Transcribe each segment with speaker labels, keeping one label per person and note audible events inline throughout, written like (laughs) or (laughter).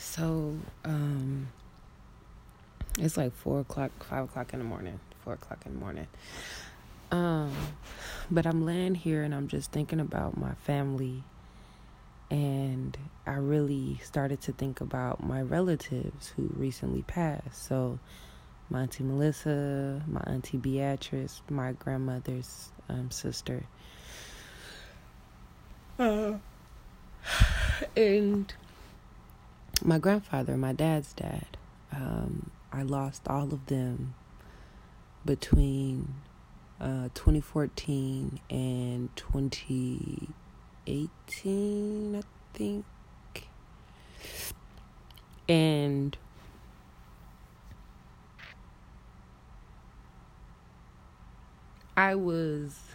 Speaker 1: So, um, it's like four o'clock, five o'clock in the morning, four o'clock in the morning. Um, but I'm laying here and I'm just thinking about my family, and I really started to think about my relatives who recently passed. So, my auntie Melissa, my auntie Beatrice, my grandmother's um, sister. Uh, (sighs) and my grandfather, my dad's dad. Um, I lost all of them between uh, 2014 and 2018, I think. And I was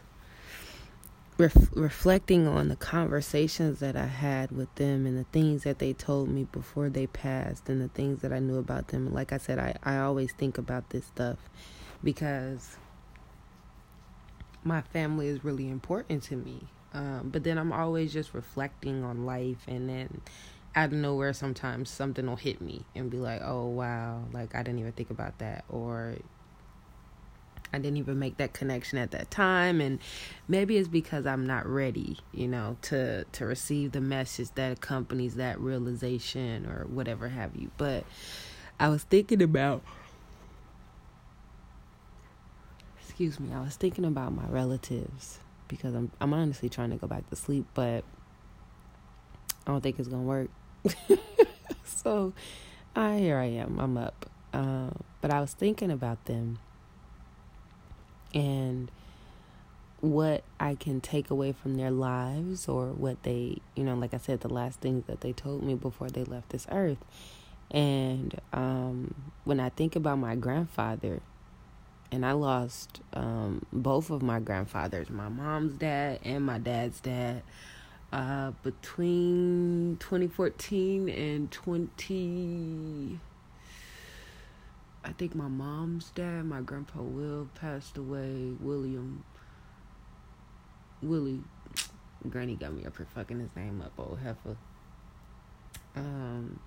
Speaker 1: ref- reflecting on the conversations that I had with them and the things that they told me before they passed and the things that I knew about them. Like I said, I, I always think about this stuff because my family is really important to me. Um, but then I'm always just reflecting on life and then out of nowhere sometimes something will hit me and be like, oh wow, like I didn't even think about that or I didn't even make that connection at that time and maybe it's because I'm not ready, you know, to to receive the message that accompanies that realization or whatever have you. But I was thinking about excuse me, I was thinking about my relatives because I'm I'm honestly trying to go back to sleep, but I don't think it's gonna work. (laughs) so, uh, here I am. I'm up. Uh, but I was thinking about them and what I can take away from their lives or what they, you know, like I said, the last things that they told me before they left this earth. And um, when I think about my grandfather, and I lost um, both of my grandfathers, my mom's dad and my dad's dad, uh, between 2014 and 20. I think my mom's dad, my grandpa Will, passed away. William, Willie, Granny got me up here fucking his name up, old heifer. Um,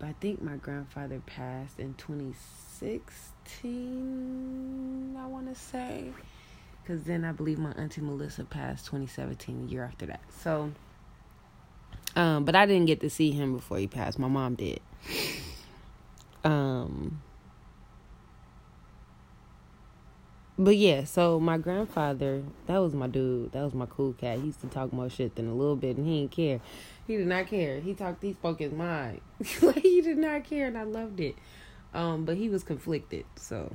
Speaker 1: but I think my grandfather passed in 2016. I want to say, because then I believe my auntie Melissa passed 2017, the year after that. So, um, but I didn't get to see him before he passed. My mom did. Um But yeah, so my grandfather, that was my dude. That was my cool cat. He used to talk more shit than a little bit, and he didn't care. He did not care. He talked. He spoke his mind. (laughs) like he did not care, and I loved it. Um, but he was conflicted. So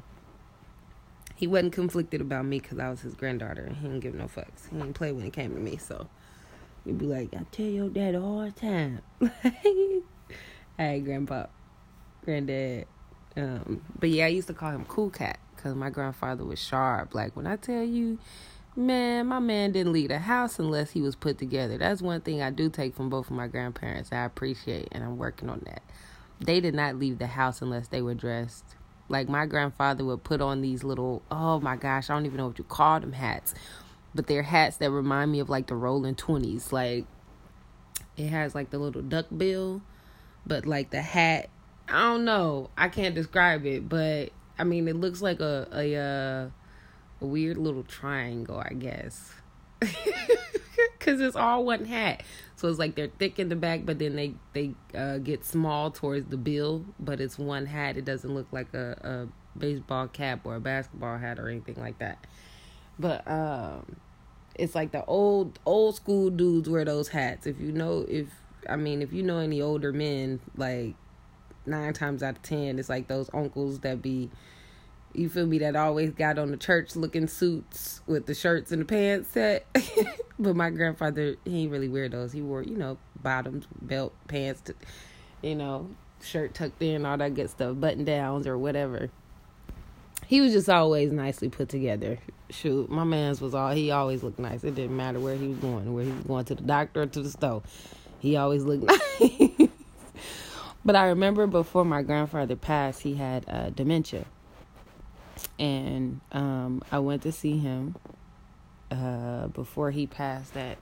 Speaker 1: he wasn't conflicted about me because I was his granddaughter, and he didn't give no fucks. He didn't play when it came to me. So he'd be like, "I tell your dad all the time." (laughs) hey, grandpa, granddad. Um, but yeah, I used to call him Cool Cat because my grandfather was sharp. Like when I tell you, man, my man didn't leave the house unless he was put together. That's one thing I do take from both of my grandparents. I appreciate, and I'm working on that. They did not leave the house unless they were dressed. Like my grandfather would put on these little, oh my gosh, I don't even know what you call them hats, but they're hats that remind me of like the rolling twenties. Like it has like the little duck bill, but like the hat I don't know. I can't describe it, but I mean, it looks like a a uh, a weird little triangle, I guess. (laughs) Cause it's all one hat, so it's like they're thick in the back, but then they they uh, get small towards the bill. But it's one hat. It doesn't look like a, a baseball cap or a basketball hat or anything like that. But um, it's like the old old school dudes wear those hats. If you know, if I mean, if you know any older men, like nine times out of ten, it's like those uncles that be, you feel me, that always got on the church looking suits with the shirts and the pants set. (laughs) but my grandfather, he ain't really wear those. He wore, you know, bottoms, belt, pants, to, you know, shirt tucked in, all that good stuff, button downs or whatever. He was just always nicely put together. Shoot, my man's was all he always looked nice. It didn't matter where he was going, where he was going to the doctor or to the store. He always looked (laughs) nice. But I remember before my grandfather passed, he had uh, dementia. And um, I went to see him uh, before he passed. That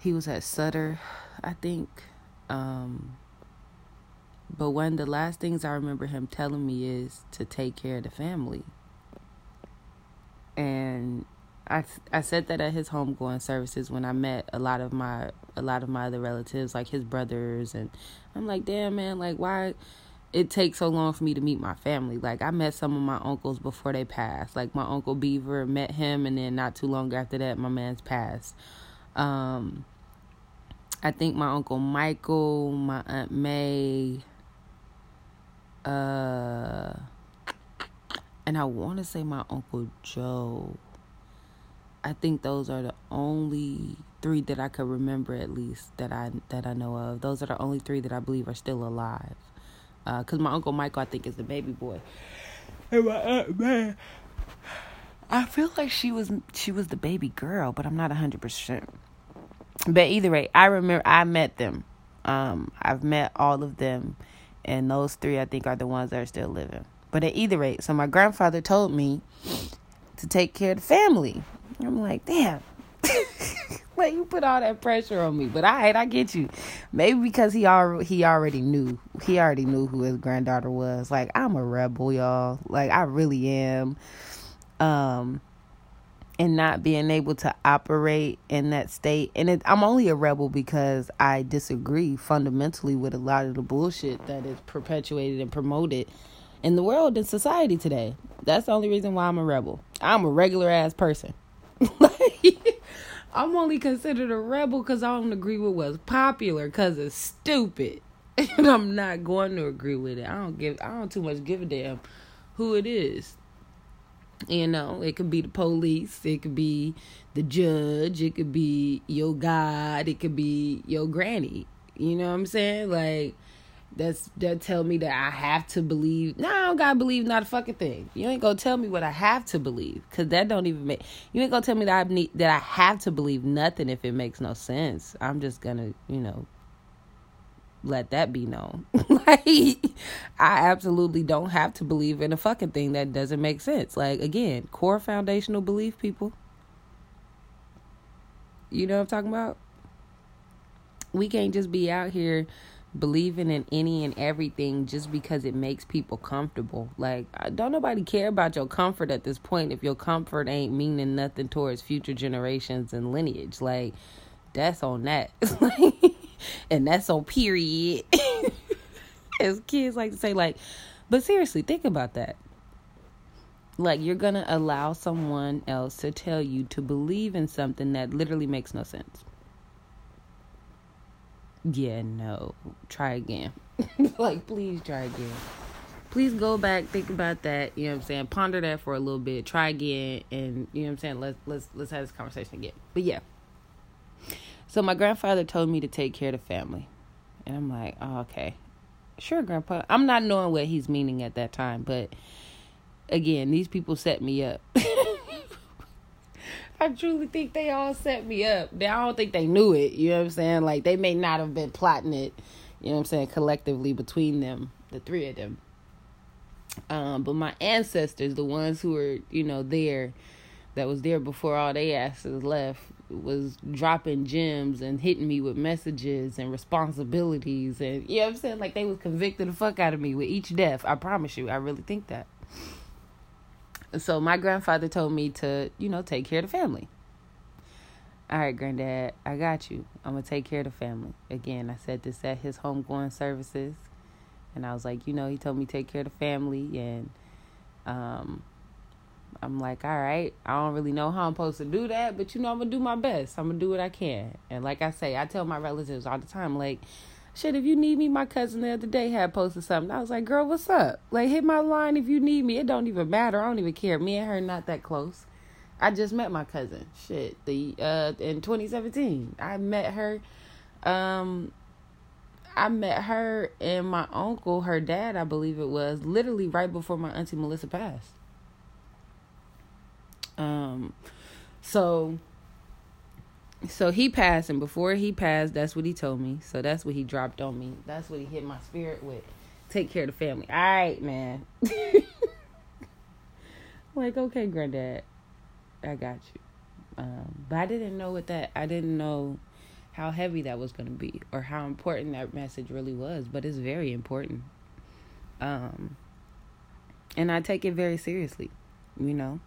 Speaker 1: he was at Sutter, I think. Um, But one of the last things I remember him telling me is to take care of the family. And I I said that at his homegoing services when I met a lot of my a lot of my other relatives, like his brothers, and I'm like, damn man, like why it takes so long for me to meet my family. Like I met some of my uncles before they passed. Like my uncle Beaver met him, and then not too long after that, my man's passed. Um, I think my uncle Michael, my aunt May, uh, and I want to say my uncle Joe. I think those are the only three that I could remember at least that I that I know of. Those are the only three that I believe are still alive. Uh, Cause my uncle Michael, I think, is the baby boy, and my aunt May. I feel like she was she was the baby girl, but I'm not hundred percent. But either way, I remember I met them. Um, I've met all of them, and those three I think are the ones that are still living. But at either rate, so my grandfather told me to take care of the family. I'm like, damn. (laughs) like you put all that pressure on me, but I I get you. Maybe because he already he already knew he already knew who his granddaughter was. Like I'm a rebel, y'all. Like I really am. Um, and not being able to operate in that state, and it, I'm only a rebel because I disagree fundamentally with a lot of the bullshit that is perpetuated and promoted in the world and society today. That's the only reason why I'm a rebel. I'm a regular ass person. (laughs) like, I'm only considered a rebel because I don't agree with what's popular because it's stupid. (laughs) and I'm not going to agree with it. I don't give I don't too much give a damn who it is. You know, it could be the police, it could be the judge, it could be your God, it could be your granny. You know what I'm saying? Like that's that tell me that I have to believe. No, I don't gotta believe not a fucking thing. You ain't gonna tell me what I have to believe, cause that don't even make. You ain't gonna tell me that I need that I have to believe nothing if it makes no sense. I'm just gonna, you know, let that be known. (laughs) like I absolutely don't have to believe in a fucking thing that doesn't make sense. Like again, core foundational belief, people. You know what I'm talking about? We can't just be out here believing in any and everything just because it makes people comfortable. Like, don't nobody care about your comfort at this point if your comfort ain't meaning nothing towards future generations and lineage. Like, that's on that. (laughs) and that's on period. (laughs) As kids like to say, like, but seriously, think about that. Like, you're gonna allow someone else to tell you to believe in something that literally makes no sense yeah, no, try again. (laughs) like, please try again. Please go back, think about that. You know what I'm saying? Ponder that for a little bit. Try again, and you know what I'm saying. Let's let's let's have this conversation again. But yeah. So my grandfather told me to take care of the family, and I'm like, oh, okay, sure, grandpa. I'm not knowing what he's meaning at that time, but again, these people set me up. (laughs) I truly think they all set me up. They, I don't think they knew it. You know what I'm saying? Like they may not have been plotting it. You know what I'm saying? Collectively between them, the three of them. Um, but my ancestors, the ones who were, you know, there, that was there before all they asses left, was dropping gems and hitting me with messages and responsibilities and you know what I'm saying? Like they was convicting the fuck out of me with each death. I promise you, I really think that. So my grandfather told me to, you know, take care of the family. All right, granddad, I got you. I'm gonna take care of the family. Again, I said this at his homegoing services, and I was like, you know, he told me take care of the family, and um, I'm like, all right, I don't really know how I'm supposed to do that, but you know, I'm gonna do my best. I'm gonna do what I can, and like I say, I tell my relatives all the time, like Shit, if you need me, my cousin the other day had posted something. I was like, girl, what's up? Like, hit my line if you need me. It don't even matter. I don't even care. Me and her not that close. I just met my cousin. Shit, the uh in 2017, I met her. Um, I met her and my uncle, her dad, I believe it was, literally right before my auntie Melissa passed. Um, so so he passed, and before he passed, that's what he told me. So that's what he dropped on me. That's what he hit my spirit with. Take care of the family. All right, man. (laughs) like, okay, granddad, I got you. Um, but I didn't know what that. I didn't know how heavy that was going to be or how important that message really was, but it's very important. Um, and I take it very seriously, you know.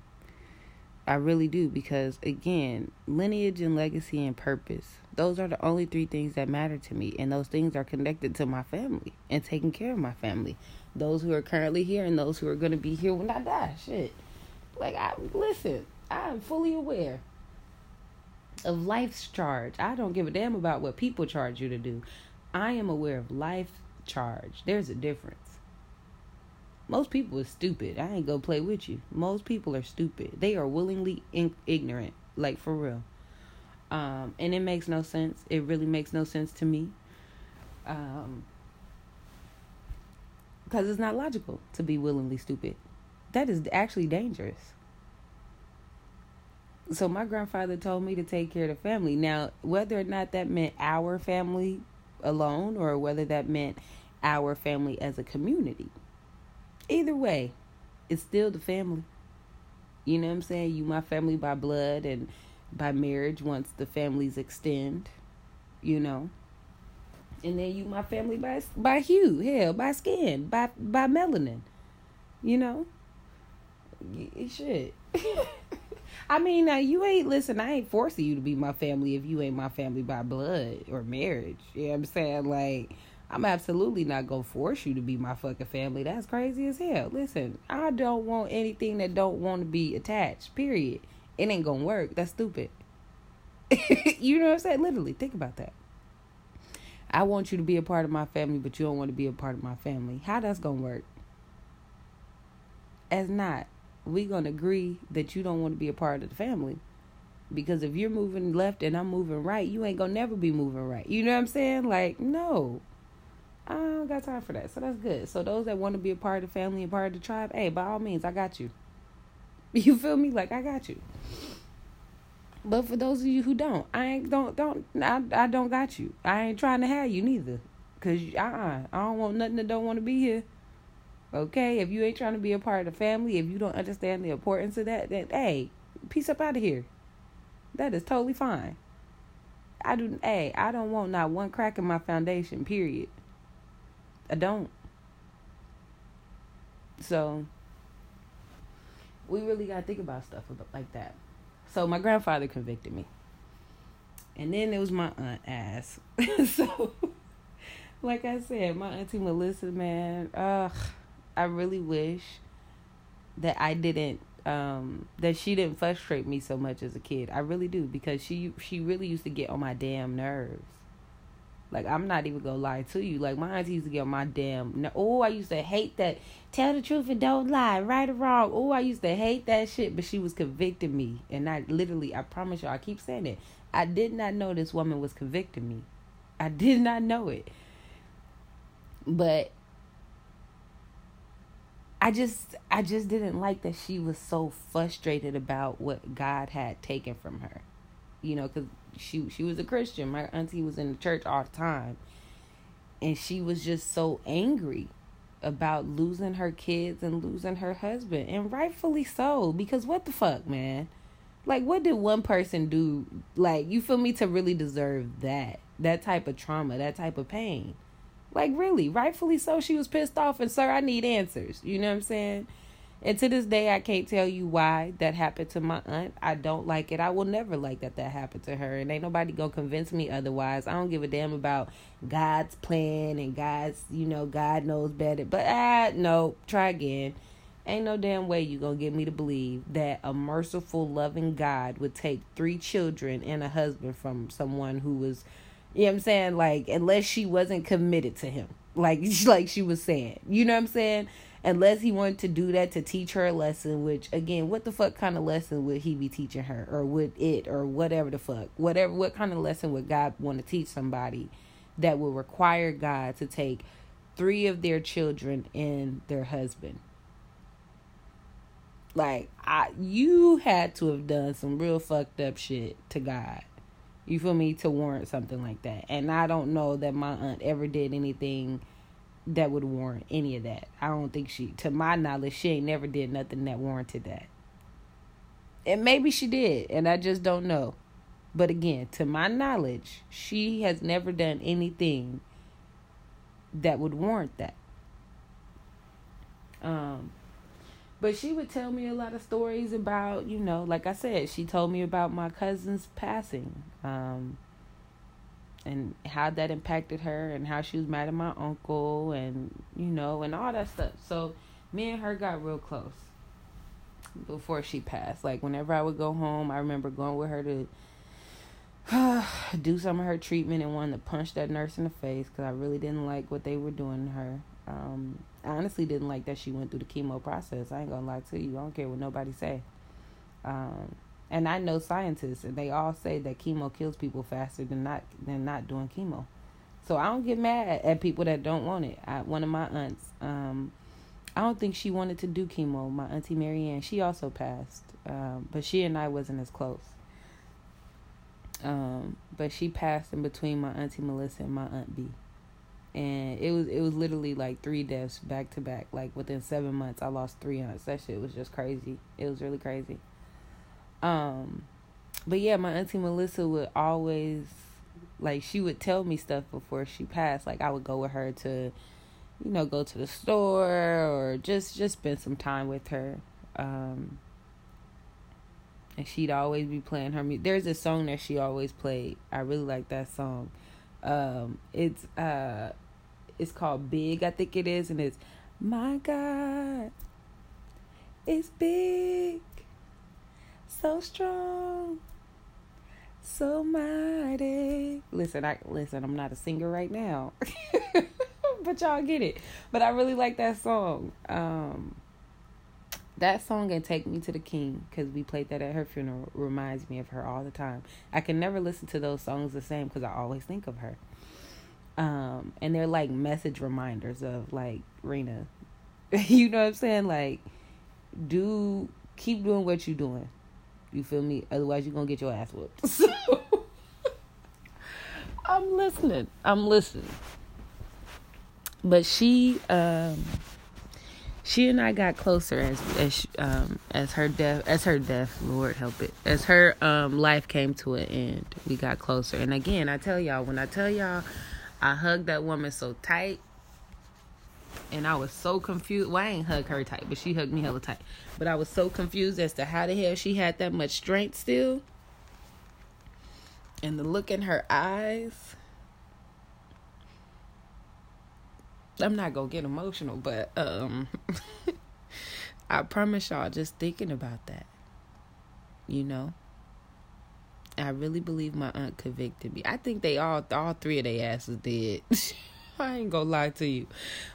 Speaker 1: I really do because again, lineage and legacy and purpose. Those are the only three things that matter to me and those things are connected to my family and taking care of my family. Those who are currently here and those who are going to be here when I die. Shit. Like I listen, I am fully aware of life's charge. I don't give a damn about what people charge you to do. I am aware of life charge. There's a difference. Most people are stupid. I ain't gonna play with you. Most people are stupid. They are willingly in- ignorant, like for real. Um, and it makes no sense. It really makes no sense to me. Um, because it's not logical to be willingly stupid. That is actually dangerous. So my grandfather told me to take care of the family. Now, whether or not that meant our family alone or whether that meant our family as a community, either way, it's still the family. You know what I'm saying? You my family by blood and by marriage once the families extend, you know. And then you my family by by hue, hell, by skin, by by melanin. You know? Shit. (laughs) I mean, now you ain't listen. I ain't forcing you to be my family if you ain't my family by blood or marriage. You know what I'm saying? Like, I'm absolutely not gonna force you to be my fucking family. That's crazy as hell. Listen, I don't want anything that don't want to be attached. Period. It ain't gonna work. That's stupid. (laughs) you know what I'm saying? Literally, think about that. I want you to be a part of my family, but you don't want to be a part of my family. How that's gonna work? As not we gonna agree that you don't want to be a part of the family. Because if you're moving left and I'm moving right, you ain't gonna never be moving right. You know what I'm saying? Like, no. I don't got time for that. So that's good. So those that want to be a part of the family and part of the tribe, hey, by all means, I got you. (laughs) You feel me? Like I got you. But for those of you who don't, I ain't don't don't I I don't got you. I ain't trying to have you neither. Cause uh uh I don't want nothing that don't want to be here. Okay, if you ain't trying to be a part of the family, if you don't understand the importance of that, then hey, peace up out of here. That is totally fine. I do hey, I don't want not one crack in my foundation, period. I don't. So we really gotta think about stuff like that. So my grandfather convicted me. And then it was my aunt ass. (laughs) so like I said, my auntie Melissa, man, ugh I really wish that I didn't um that she didn't frustrate me so much as a kid. I really do because she she really used to get on my damn nerves. Like I'm not even gonna lie to you. Like my auntie used to get my damn. Oh, I used to hate that. Tell the truth and don't lie, right or wrong. Oh, I used to hate that shit. But she was convicting me, and I literally, I promise you, I keep saying it. I did not know this woman was convicting me. I did not know it. But I just I just didn't like that she was so frustrated about what God had taken from her. You know, cuz she she was a Christian. My auntie was in the church all the time. And she was just so angry about losing her kids and losing her husband. And rightfully so because what the fuck, man? Like what did one person do like you feel me to really deserve that? That type of trauma, that type of pain. Like really, rightfully so. She was pissed off, and sir, I need answers. You know what I'm saying? And to this day, I can't tell you why that happened to my aunt. I don't like it. I will never like that that happened to her. And ain't nobody gonna convince me otherwise. I don't give a damn about God's plan and God's, you know, God knows better. But ah, no, try again. Ain't no damn way you gonna get me to believe that a merciful, loving God would take three children and a husband from someone who was you know what I'm saying? Like, unless she wasn't committed to him. Like (laughs) like she was saying. You know what I'm saying? Unless he wanted to do that to teach her a lesson, which again, what the fuck kind of lesson would he be teaching her? Or would it or whatever the fuck. Whatever what kind of lesson would God want to teach somebody that would require God to take three of their children and their husband? Like I you had to have done some real fucked up shit to God you feel me? To warrant something like that. And I don't know that my aunt ever did anything that would warrant any of that. I don't think she, to my knowledge, she ain't never did nothing that warranted that. And maybe she did, and I just don't know. But again, to my knowledge, she has never done anything that would warrant that. Um, but she would tell me a lot of stories about, you know, like I said, she told me about my cousin's passing. Um, and how that impacted her and how she was mad at my uncle and you know and all that stuff. So me and her got real close before she passed. Like whenever i would go home i remember going with her to (sighs) do some of her treatment and wanted to punch that nurse in the face because i really didn't like what they were doing to her. Um, i honestly didn't like that she went through the chemo process. I ain't gonna lie to you. I don't care what nobody say. Um, and I know scientists, and they all say that chemo kills people faster than not than not doing chemo. So I don't get mad at people that don't want it. I, one of my aunts, um, I don't think she wanted to do chemo. My auntie Marianne, she also passed, um, but she and I wasn't as close. Um, but she passed in between my auntie Melissa and my aunt B, and it was it was literally like three deaths back to back. Like within seven months, I lost three aunts. That shit was just crazy. It was really crazy. Um, but yeah, my auntie Melissa would always like she would tell me stuff before she passed. Like I would go with her to, you know, go to the store or just just spend some time with her. Um, and she'd always be playing her music. There's a song that she always played. I really like that song. Um, it's uh, it's called Big, I think it is, and it's My God, it's big so strong, so mighty. Listen, I listen. I'm not a singer right now, (laughs) but y'all get it. But I really like that song. Um, that song and "Take Me to the King" because we played that at her funeral reminds me of her all the time. I can never listen to those songs the same because I always think of her. Um, and they're like message reminders of like Rena. (laughs) you know what I'm saying? Like, do keep doing what you're doing. You feel me? Otherwise, you're gonna get your ass whooped. (laughs) So I'm listening. I'm listening. But she, um, she and I got closer as as um as her death as her death. Lord help it. As her um life came to an end, we got closer. And again, I tell y'all when I tell y'all, I hugged that woman so tight and I was so confused. Well, I ain't hug her tight, but she hugged me hella tight. But I was so confused as to how the hell she had that much strength still. And the look in her eyes. I'm not gonna get emotional, but um (laughs) I promise y'all just thinking about that. You know? I really believe my aunt convicted me. I think they all all three of their asses did. (laughs) I ain't gonna lie to you.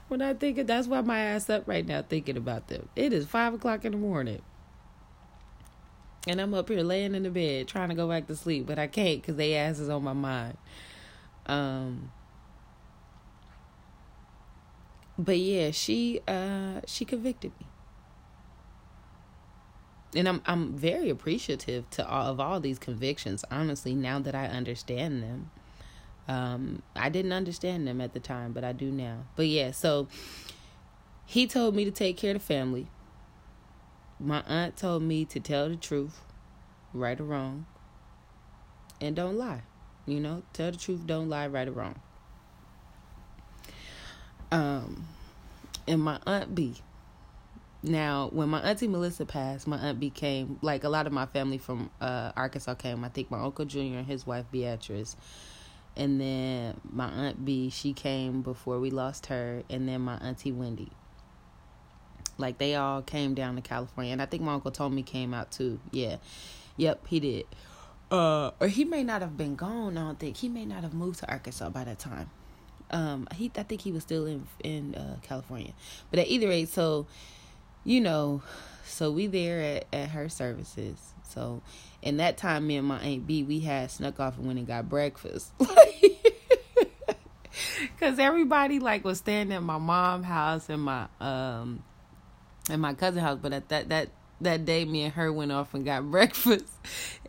Speaker 1: When I think of that's why my ass up right now thinking about them. It is five o'clock in the morning. And I'm up here laying in the bed trying to go back to sleep, but I can't because they ass is on my mind. Um But yeah, she uh she convicted me. And I'm I'm very appreciative to all of all these convictions, honestly, now that I understand them. Um, I didn't understand them at the time, but I do now. But yeah, so he told me to take care of the family. My aunt told me to tell the truth, right or wrong, and don't lie. You know, tell the truth, don't lie, right or wrong. Um, and my aunt B. Now, when my auntie Melissa passed, my aunt B came. Like a lot of my family from uh, Arkansas came. I think my uncle Junior and his wife Beatrice and then my aunt B, she came before we lost her, and then my auntie Wendy. Like they all came down to California, and I think my uncle Tommy came out too. Yeah, yep, he did. Uh, or he may not have been gone. I don't think he may not have moved to Arkansas by that time. Um, he I think he was still in in uh, California, but at either rate, so you know, so we there at at her services. So in that time, me and my aunt B, we had snuck off and went and got breakfast. (laughs) Cause everybody like was staying at my mom's house and my um and my cousin house, but at that that that day me and her went off and got (laughs) breakfast.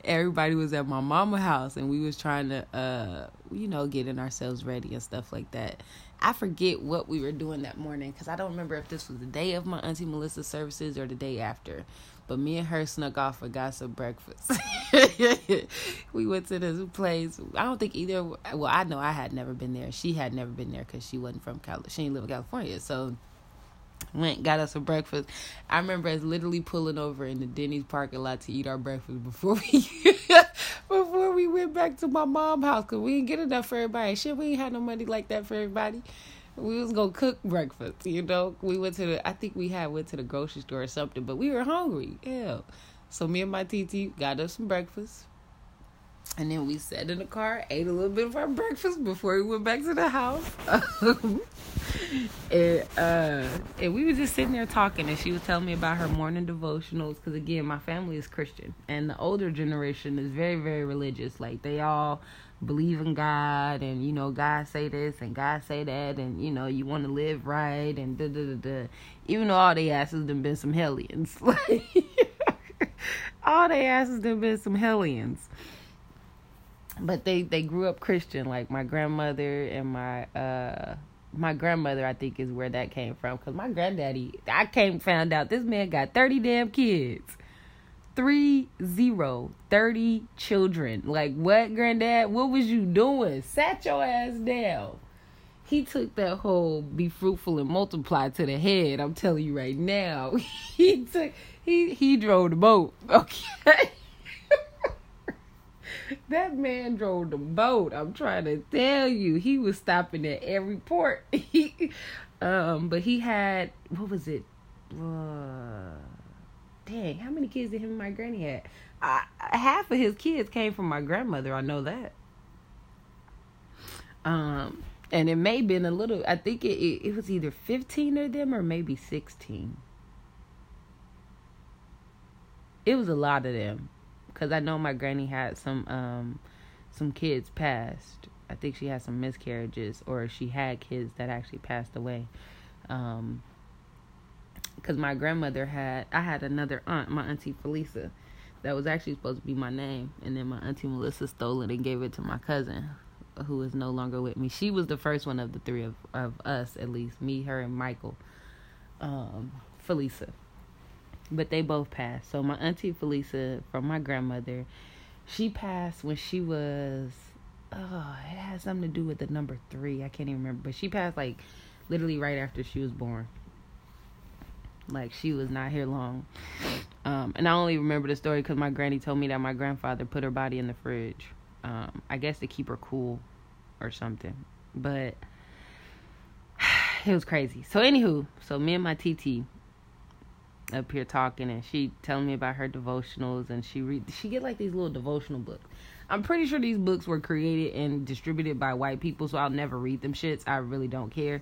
Speaker 1: Everybody was at my mama house and we was trying to uh you know getting ourselves ready and stuff like that. I forget what we were doing that morning because I don't remember if this was the day of my auntie Melissa's services or the day after. But me and her snuck off and got some breakfast. (laughs) we went to this place. I don't think either. Well, I know I had never been there. She had never been there because she wasn't from California. She didn't live in California, so went got us some breakfast. I remember us literally pulling over in the Denny's parking lot to eat our breakfast before we (laughs) before we went back to my mom's house because we didn't get enough for everybody. Shit, we ain't had no money like that for everybody we was gonna cook breakfast, you know. We went to the I think we had went to the grocery store or something, but we were hungry. Yeah. So me and my TT got us some breakfast. And then we sat in the car, ate a little bit of our breakfast before we went back to the house. (laughs) and uh, and we were just sitting there talking, and she was telling me about her morning devotionals. Because again, my family is Christian, and the older generation is very, very religious. Like they all believe in God and you know God say this and God say that and you know you want to live right and da da da da. Even though all they asses done been some hellions, (laughs) like (laughs) all they asses done been some hellions. But they they grew up Christian. Like my grandmother and my uh my grandmother, I think, is where that came from. Cause my granddaddy, I came found out this man got thirty damn kids three zero thirty children. Like what, granddad? What was you doing? Sat your ass down. He took that whole be fruitful and multiply to the head. I'm telling you right now. (laughs) he took he he drove the boat. (laughs) Okay. (laughs) that man drove the boat. I'm trying to tell you. He was stopping at every port. He (laughs) um but he had what was it? Uh, dang, how many kids did him and my granny had? I, half of his kids came from my grandmother. I know that. Um, and it may have been a little. I think it, it, it was either fifteen of them or maybe sixteen. It was a lot of them, because I know my granny had some um some kids passed. I think she had some miscarriages, or she had kids that actually passed away. Um, because my grandmother had I had another aunt, my auntie Felisa, that was actually supposed to be my name, and then my auntie Melissa stole it and gave it to my cousin, who is no longer with me. She was the first one of the three of of us, at least me, her, and Michael, um, Felisa. But they both passed. So my auntie Felisa from my grandmother, she passed when she was. Oh, it has something to do with the number three. I can't even remember, but she passed like literally right after she was born. Like she was not here long. Um, and I only remember the story because my granny told me that my grandfather put her body in the fridge. Um, I guess to keep her cool or something. But (sighs) it was crazy. So anywho, so me and my TT up here talking and she telling me about her devotionals and she read she get like these little devotional books. I'm pretty sure these books were created and distributed by white people, so I'll never read them shits. I really don't care.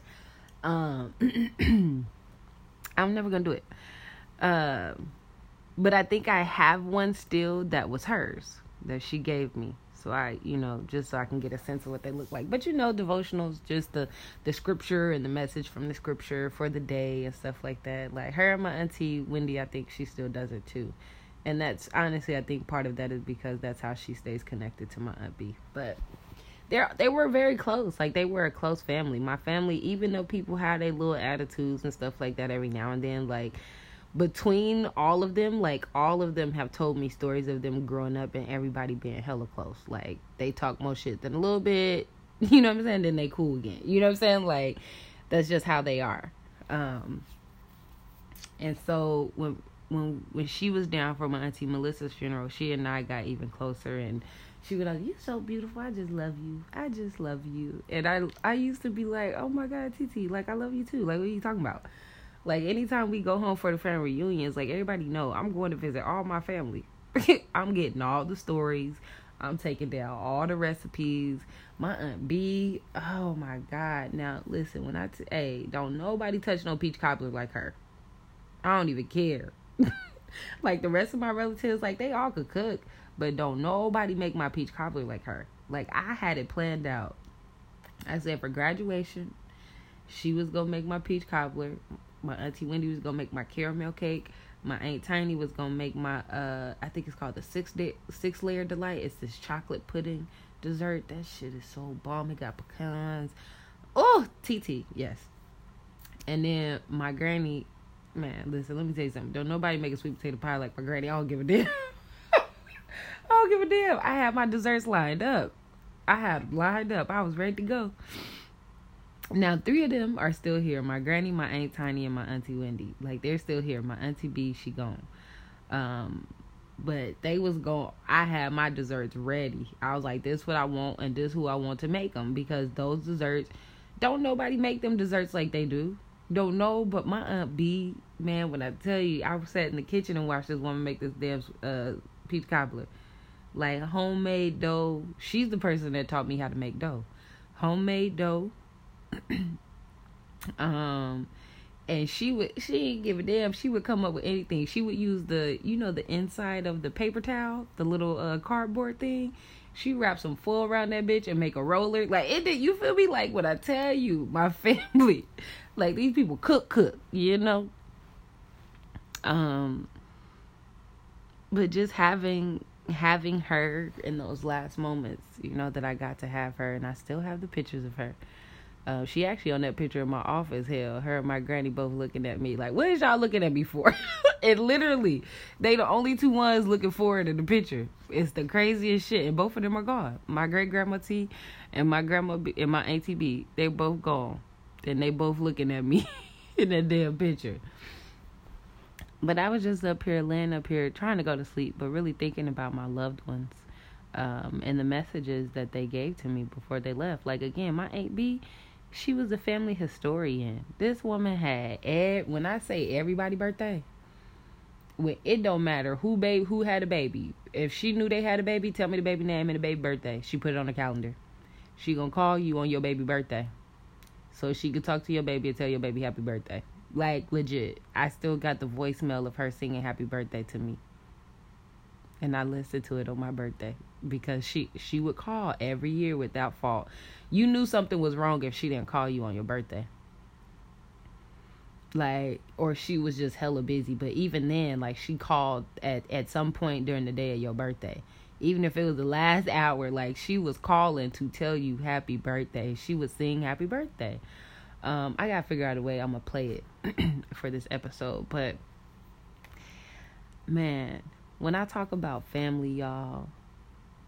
Speaker 1: Um (clears throat) I'm never gonna do it. Uh, but I think I have one still that was hers that she gave me. So I, you know, just so I can get a sense of what they look like. But you know, devotionals, just the the scripture and the message from the scripture for the day and stuff like that. Like her and my auntie Wendy, I think she still does it too. And that's honestly, I think part of that is because that's how she stays connected to my aunt B. But they they were very close. Like they were a close family. My family, even though people had their little attitudes and stuff like that every now and then, like between all of them, like all of them have told me stories of them growing up and everybody being hella close. Like they talk more shit than a little bit, (laughs) you know what I'm saying? Then they cool again. You know what I'm saying? Like that's just how they are. Um and so when when when she was down for my auntie Melissa's funeral, she and I got even closer and she was like, "You so beautiful. I just love you. I just love you." And I I used to be like, "Oh my god, TT, like I love you too. Like what are you talking about?" Like anytime we go home for the family reunions, like everybody know I'm going to visit all my family. (laughs) I'm getting all the stories. I'm taking down all the recipes. My aunt B, oh my god. Now listen, when I t- hey, don't nobody touch no peach cobbler like her. I don't even care. (laughs) like the rest of my relatives, like they all could cook. But don't nobody make my peach cobbler like her. Like I had it planned out. I said for graduation, she was gonna make my peach cobbler. My auntie Wendy was gonna make my caramel cake. My aunt Tiny was gonna make my uh I think it's called the six day six layer delight. It's this chocolate pudding dessert. That shit is so bomb. It got pecans. Oh, TT, yes. And then my granny, man, listen, let me tell you something. Don't nobody make a sweet potato pie like my granny. I don't give a damn. (laughs) I don't give a damn. I had my desserts lined up. I had lined up. I was ready to go. Now, three of them are still here. My granny, my aunt Tiny, and my auntie Wendy. Like they're still here. My auntie B, she gone. Um, but they was going. I had my desserts ready. I was like, "This what I want, and this who I want to make them." Because those desserts, don't nobody make them desserts like they do. Don't know, but my aunt B, man, when I tell you, I sat in the kitchen and watched this woman make this damn uh, peach cobbler, like homemade dough. She's the person that taught me how to make dough, homemade dough (clears throat) um and she would she didn't give a damn. She would come up with anything. She would use the you know the inside of the paper towel the little uh cardboard thing. She wrapped some foil around that bitch and make a roller. Like it did you feel me? Like what i tell you (laughs) my family like these people cook cook you know? Um but just having having her in those last moments you know that i got to have her and i still have the pictures of her uh, she actually on that picture in my office. Hell, her and my granny both looking at me like, "What is y'all looking at me for?" (laughs) and literally, they the only two ones looking forward in the picture. It's the craziest shit, and both of them are gone. My great grandma T and my grandma B, and my auntie B, they both gone, and they both looking at me (laughs) in that damn picture. But I was just up here, laying up here, trying to go to sleep, but really thinking about my loved ones. Um, and the messages that they gave to me before they left. Like again, my Aunt B, she was a family historian. This woman had ed, when I say everybody birthday, when it don't matter who baby who had a baby. If she knew they had a baby, tell me the baby name and the baby birthday. She put it on the calendar. She gonna call you on your baby birthday. So she could talk to your baby and tell your baby happy birthday. Like legit. I still got the voicemail of her singing happy birthday to me. And I listened to it on my birthday because she she would call every year without fault. You knew something was wrong if she didn't call you on your birthday. Like or she was just hella busy, but even then like she called at at some point during the day of your birthday. Even if it was the last hour, like she was calling to tell you happy birthday. She was sing happy birthday. Um, I gotta figure out a way I'm gonna play it (clears throat) for this episode, but man, when I talk about family, y'all,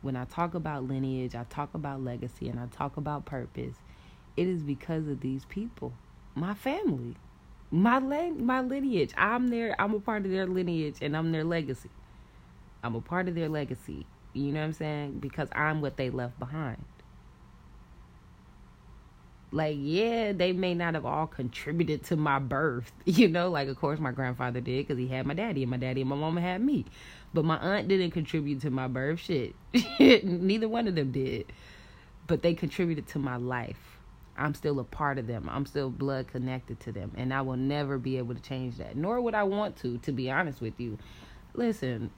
Speaker 1: when I talk about lineage, I talk about legacy, and I talk about purpose, it is because of these people, my family, my my lineage. I'm there. I'm a part of their lineage, and I'm their legacy. I'm a part of their legacy. You know what I'm saying? Because I'm what they left behind. Like, yeah, they may not have all contributed to my birth, (laughs) you know. Like, of course, my grandfather did because he had my daddy, and my daddy and my mama had me. But my aunt didn't contribute to my birth shit. (laughs) Neither one of them did. But they contributed to my life. I'm still a part of them. I'm still blood connected to them. And I will never be able to change that. Nor would I want to, to be honest with you. Listen,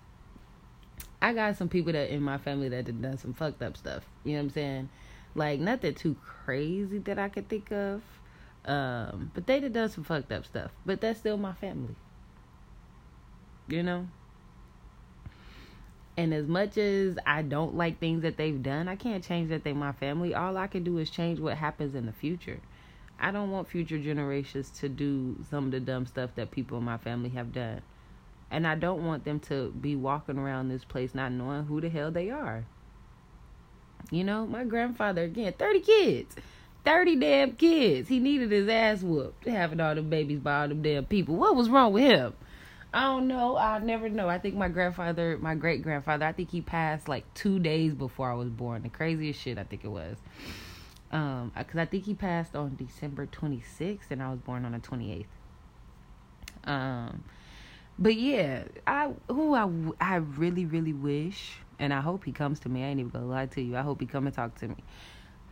Speaker 1: I got some people that in my family that have done some fucked up stuff. You know what I'm saying? Like nothing too crazy that I could think of. Um, but they done done some fucked up stuff. But that's still my family. You know? And as much as I don't like things that they've done, I can't change that they my family. All I can do is change what happens in the future. I don't want future generations to do some of the dumb stuff that people in my family have done. And I don't want them to be walking around this place not knowing who the hell they are. You know, my grandfather, again, 30 kids. 30 damn kids. He needed his ass whooped having all them babies by all them damn people. What was wrong with him? I don't know. I'll never know. I think my grandfather, my great grandfather, I think he passed like two days before I was born. The craziest shit I think it was. Um, because I think he passed on December 26th and I was born on the 28th. Um, but yeah, I who I I really really wish, and I hope he comes to me. I ain't even gonna lie to you. I hope he come and talk to me.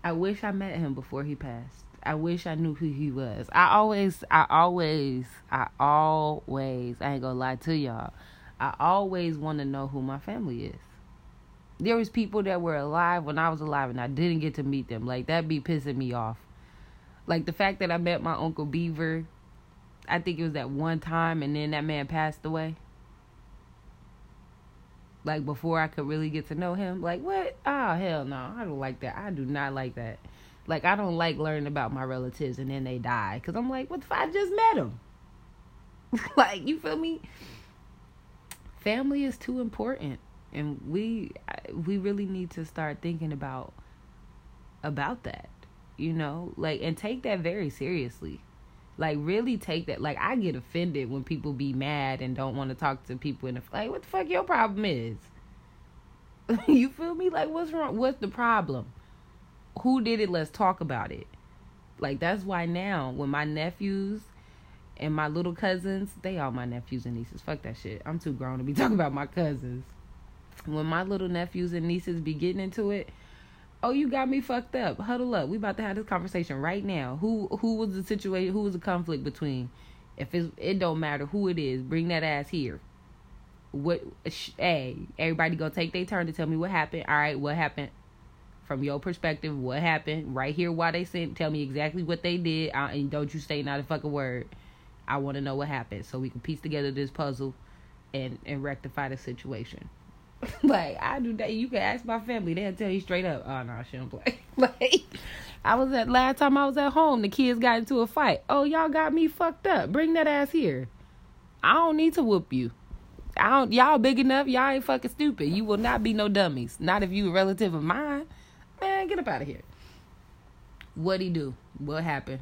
Speaker 1: I wish I met him before he passed. I wish I knew who he was. I always, I always, I always, I ain't gonna lie to y'all. I always want to know who my family is. There was people that were alive when I was alive and I didn't get to meet them. Like that be pissing me off. Like the fact that I met my uncle Beaver, I think it was that one time and then that man passed away. Like before I could really get to know him. Like what? Oh hell no. I don't like that. I do not like that. Like I don't like learning about my relatives and then they die cuz I'm like, what if I just met them? (laughs) like, you feel me? Family is too important and we we really need to start thinking about about that. You know, like and take that very seriously. Like really take that. Like I get offended when people be mad and don't want to talk to people in the like. What the fuck your problem is? (laughs) you feel me? Like what's wrong? What's the problem? Who did it? Let's talk about it. Like that's why now when my nephews and my little cousins, they all my nephews and nieces. Fuck that shit. I'm too grown to be (laughs) talking about my cousins. When my little nephews and nieces be getting into it, oh you got me fucked up. Huddle up. We about to have this conversation right now. Who who was the situation? Who was the conflict between? If it it don't matter who it is, bring that ass here. What? Hey, everybody go take their turn to tell me what happened. All right, what happened? From your perspective, what happened? Right here, why they sent. Tell me exactly what they did, uh, and don't you say not a fucking word. I want to know what happened so we can piece together this puzzle and and rectify the situation. (laughs) like I do that. You can ask my family; they'll tell you straight up. Oh no, she don't play. (laughs) like I was at last time I was at home, the kids got into a fight. Oh y'all got me fucked up. Bring that ass here. I don't need to whoop you. I don't. Y'all big enough. Y'all ain't fucking stupid. You will not be no dummies. Not if you a relative of mine. Man, get up out of here. What'd he do? What happened?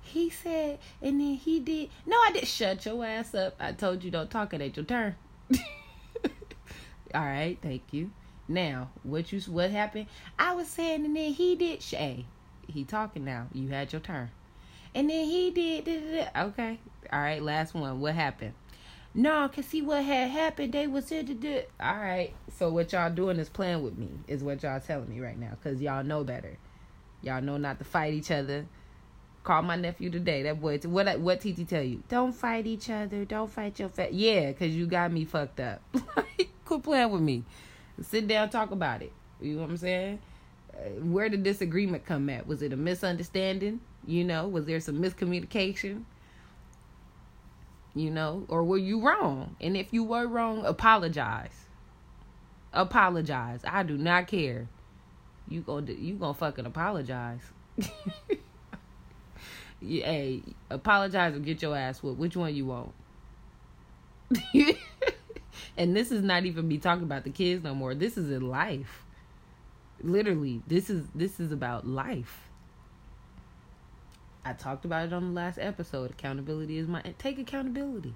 Speaker 1: He said, and then he did. No, I did. Shut your ass up. I told you don't talk. It ain't your turn. (laughs) All right, thank you. Now, what you what happened? I was saying, and then he did. Shay, he talking now. You had your turn, and then he did. Okay, all right. Last one. What happened? No, cause see what had happened. They was said to do. All right. So what y'all doing is playing with me. Is what y'all telling me right now. Cause y'all know better. Y'all know not to fight each other. Call my nephew today. That boy. What what TT tell you? Don't fight each other. Don't fight your fat. Yeah, cause you got me fucked up. (laughs) Quit playing with me. Sit down, talk about it. You know what I'm saying? Where did disagreement come at? Was it a misunderstanding? You know, was there some miscommunication? You know, or were you wrong? And if you were wrong, apologize. Apologize. I do not care. You gonna you gonna fucking apologize. (laughs) hey, apologize or get your ass whooped. Which one you want? (laughs) And this is not even me talking about the kids no more. This is in life. Literally, this is this is about life. I talked about it on the last episode. Accountability is my take accountability.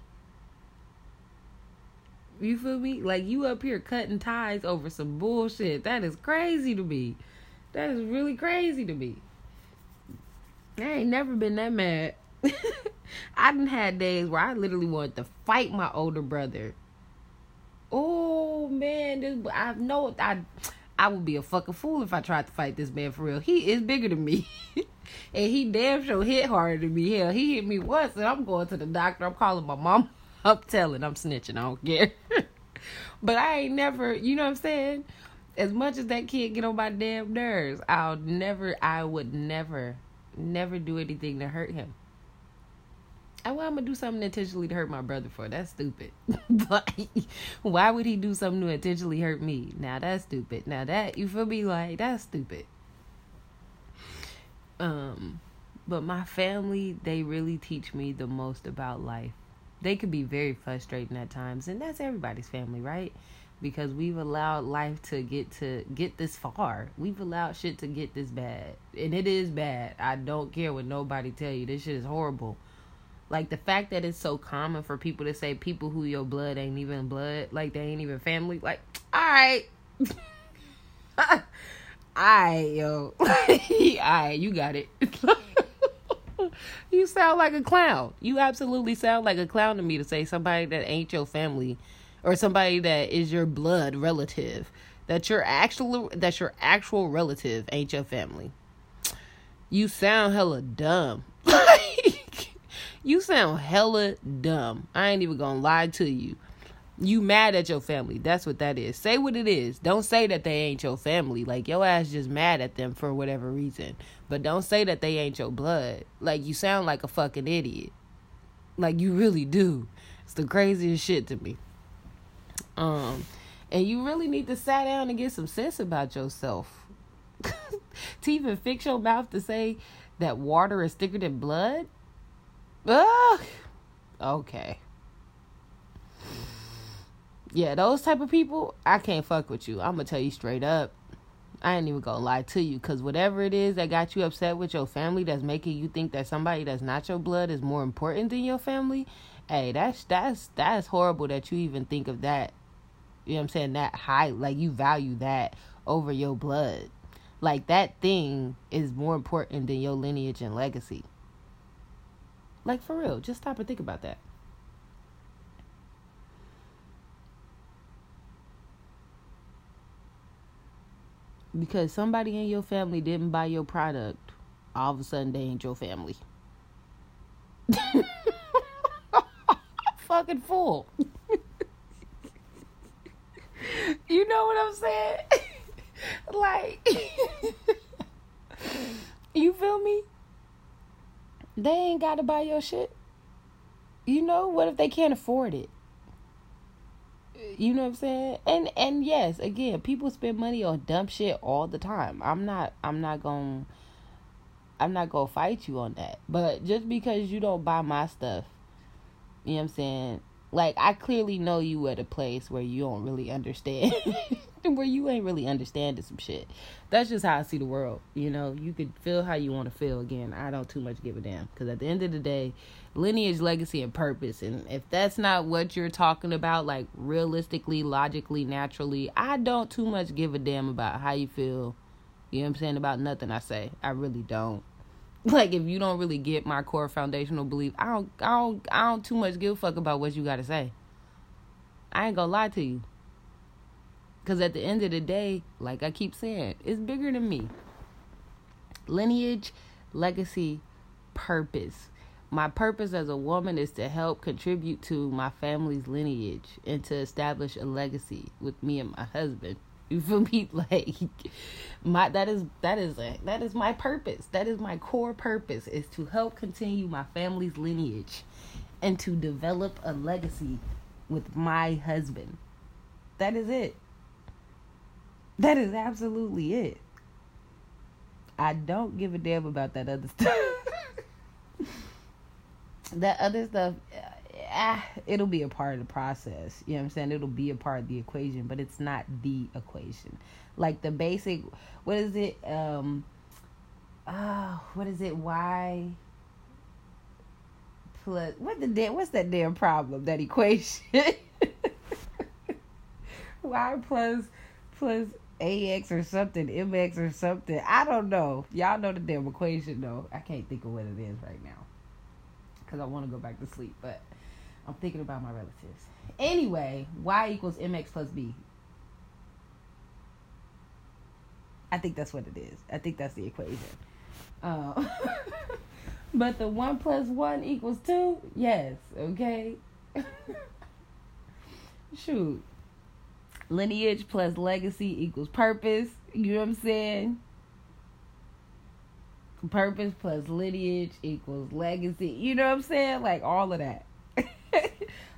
Speaker 1: You feel me? Like you up here cutting ties over some bullshit. That is crazy to me. That is really crazy to me. I ain't never been that mad. (laughs) I done had days where I literally wanted to fight my older brother oh man, this I know I I would be a fucking fool if I tried to fight this man for real. He is bigger than me. (laughs) and he damn sure hit harder than me. Hell, he hit me once and I'm going to the doctor. I'm calling my mom. (laughs) I'm telling, I'm snitching. I don't care. (laughs) but I ain't never, you know what I'm saying? As much as that kid get on my damn nerves, I'll never, I would never, never do anything to hurt him. Oh, I, why I'm gonna do something intentionally to hurt my brother for? That's stupid. (laughs) but why would he do something to intentionally hurt me? Now that's stupid. Now that you feel me like that's stupid. Um, but my family, they really teach me the most about life. They could be very frustrating at times, and that's everybody's family, right? Because we've allowed life to get to get this far. We've allowed shit to get this bad, and it is bad. I don't care what nobody tell you. This shit is horrible like the fact that it's so common for people to say people who your blood ain't even blood, like they ain't even family. Like, all right, (laughs) right, yo, (laughs) right, you got it. (laughs) you sound like a clown. You absolutely sound like a clown to me to say somebody that ain't your family, or somebody that is your blood relative. That your actual that your actual relative ain't your family. You sound hella dumb. (laughs) You sound hella dumb. I ain't even gonna lie to you. You mad at your family. That's what that is. Say what it is. Don't say that they ain't your family. Like your ass just mad at them for whatever reason. But don't say that they ain't your blood. Like you sound like a fucking idiot. Like you really do. It's the craziest shit to me. Um and you really need to sit down and get some sense about yourself. (laughs) to even fix your mouth to say that water is thicker than blood? Ugh. Okay. Yeah, those type of people, I can't fuck with you. I'm gonna tell you straight up. I ain't even gonna lie to you, cause whatever it is that got you upset with your family, that's making you think that somebody that's not your blood is more important than your family. Hey, that's that's that's horrible that you even think of that. You know what I'm saying? That high, like you value that over your blood. Like that thing is more important than your lineage and legacy. Like for real, just stop and think about that. Because somebody in your family didn't buy your product, all of a sudden they ain't your family. (laughs) fucking fool. (laughs) you know what I'm saying? (laughs) like, you feel me? They ain't got to buy your shit. You know, what if they can't afford it? You know what I'm saying? And and yes, again, people spend money on dumb shit all the time. I'm not I'm not going to I'm not going to fight you on that. But just because you don't buy my stuff, you know what I'm saying? Like I clearly know you at a place where you don't really understand (laughs) where you ain't really understanding some shit. That's just how I see the world. You know, you could feel how you want to feel. Again, I don't too much give a damn because at the end of the day, lineage, legacy, and purpose. And if that's not what you're talking about, like realistically, logically, naturally, I don't too much give a damn about how you feel. You know what I'm saying about nothing I say. I really don't. (laughs) Like if you don't really get my core foundational belief, I don't, I don't, I don't too much give a fuck about what you got to say. I ain't gonna lie to you. Because at the end of the day, like I keep saying, it's bigger than me. Lineage, legacy, purpose. My purpose as a woman is to help contribute to my family's lineage and to establish a legacy with me and my husband. You feel me? (laughs) Like my that is that is a, that is my purpose. That is my core purpose is to help continue my family's lineage and to develop a legacy with my husband. That is it. That is absolutely it. I don't give a damn about that other stuff. (laughs) that other stuff, ah, it'll be a part of the process. You know what I'm saying? It'll be a part of the equation, but it's not the equation. Like the basic, what is it? Um, oh, what is it? Why? Plus, what the damn? What's that damn problem? That equation? (laughs) y plus plus AX or something, MX or something. I don't know. Y'all know the damn equation though. I can't think of what it is right now. Because I want to go back to sleep. But I'm thinking about my relatives. Anyway, Y equals MX plus B. I think that's what it is. I think that's the equation. Uh, (laughs) but the 1 plus 1 equals 2? Yes. Okay. (laughs) Shoot lineage plus legacy equals purpose. You know what I'm saying? Purpose plus lineage equals legacy. You know what I'm saying? Like all of that. (laughs)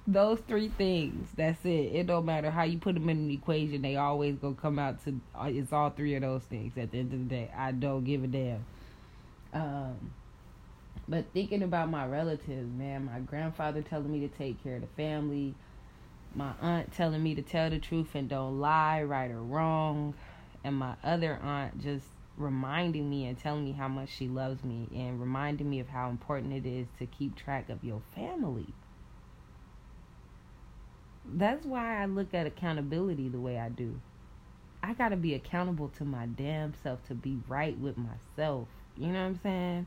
Speaker 1: Those three things. That's it. It don't matter how you put them in an equation. They always gonna come out to. Uh, it's all three of those things. At the end of the day, I don't give a damn. Um, but thinking about my relatives, man, my grandfather telling me to take care of the family my aunt telling me to tell the truth and don't lie, right or wrong, and my other aunt just reminding me and telling me how much she loves me and reminding me of how important it is to keep track of your family. That's why I look at accountability the way I do. I got to be accountable to my damn self to be right with myself. You know what I'm saying?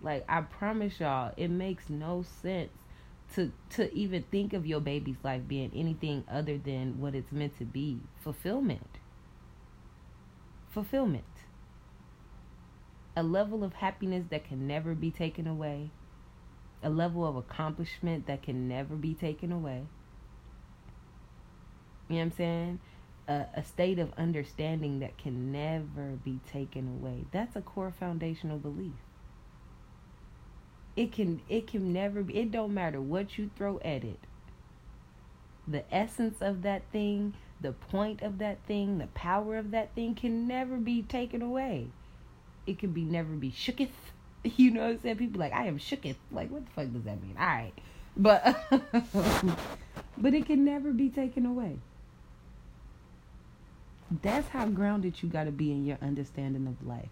Speaker 1: Like, I promise y'all, it makes no sense to to even think of your baby's life being anything other than what it's meant to be. Fulfillment. Fulfillment. A level of happiness that can never be taken away. A level of accomplishment that can never be taken away. You know what i'm saying? A, a state of understanding that can never be taken away. That's a core foundational belief it can it can never be it don't matter what you throw at it. The essence of that thing the point of that thing, the power of that thing can never be taken away. It can be never be shooketh. (laughs) You know what I'm saying? People like, I am shooketh. Like, what the fuck does that mean? All right. But (laughs) but it can never be taken away. That's how grounded you gotta be in your understanding of life.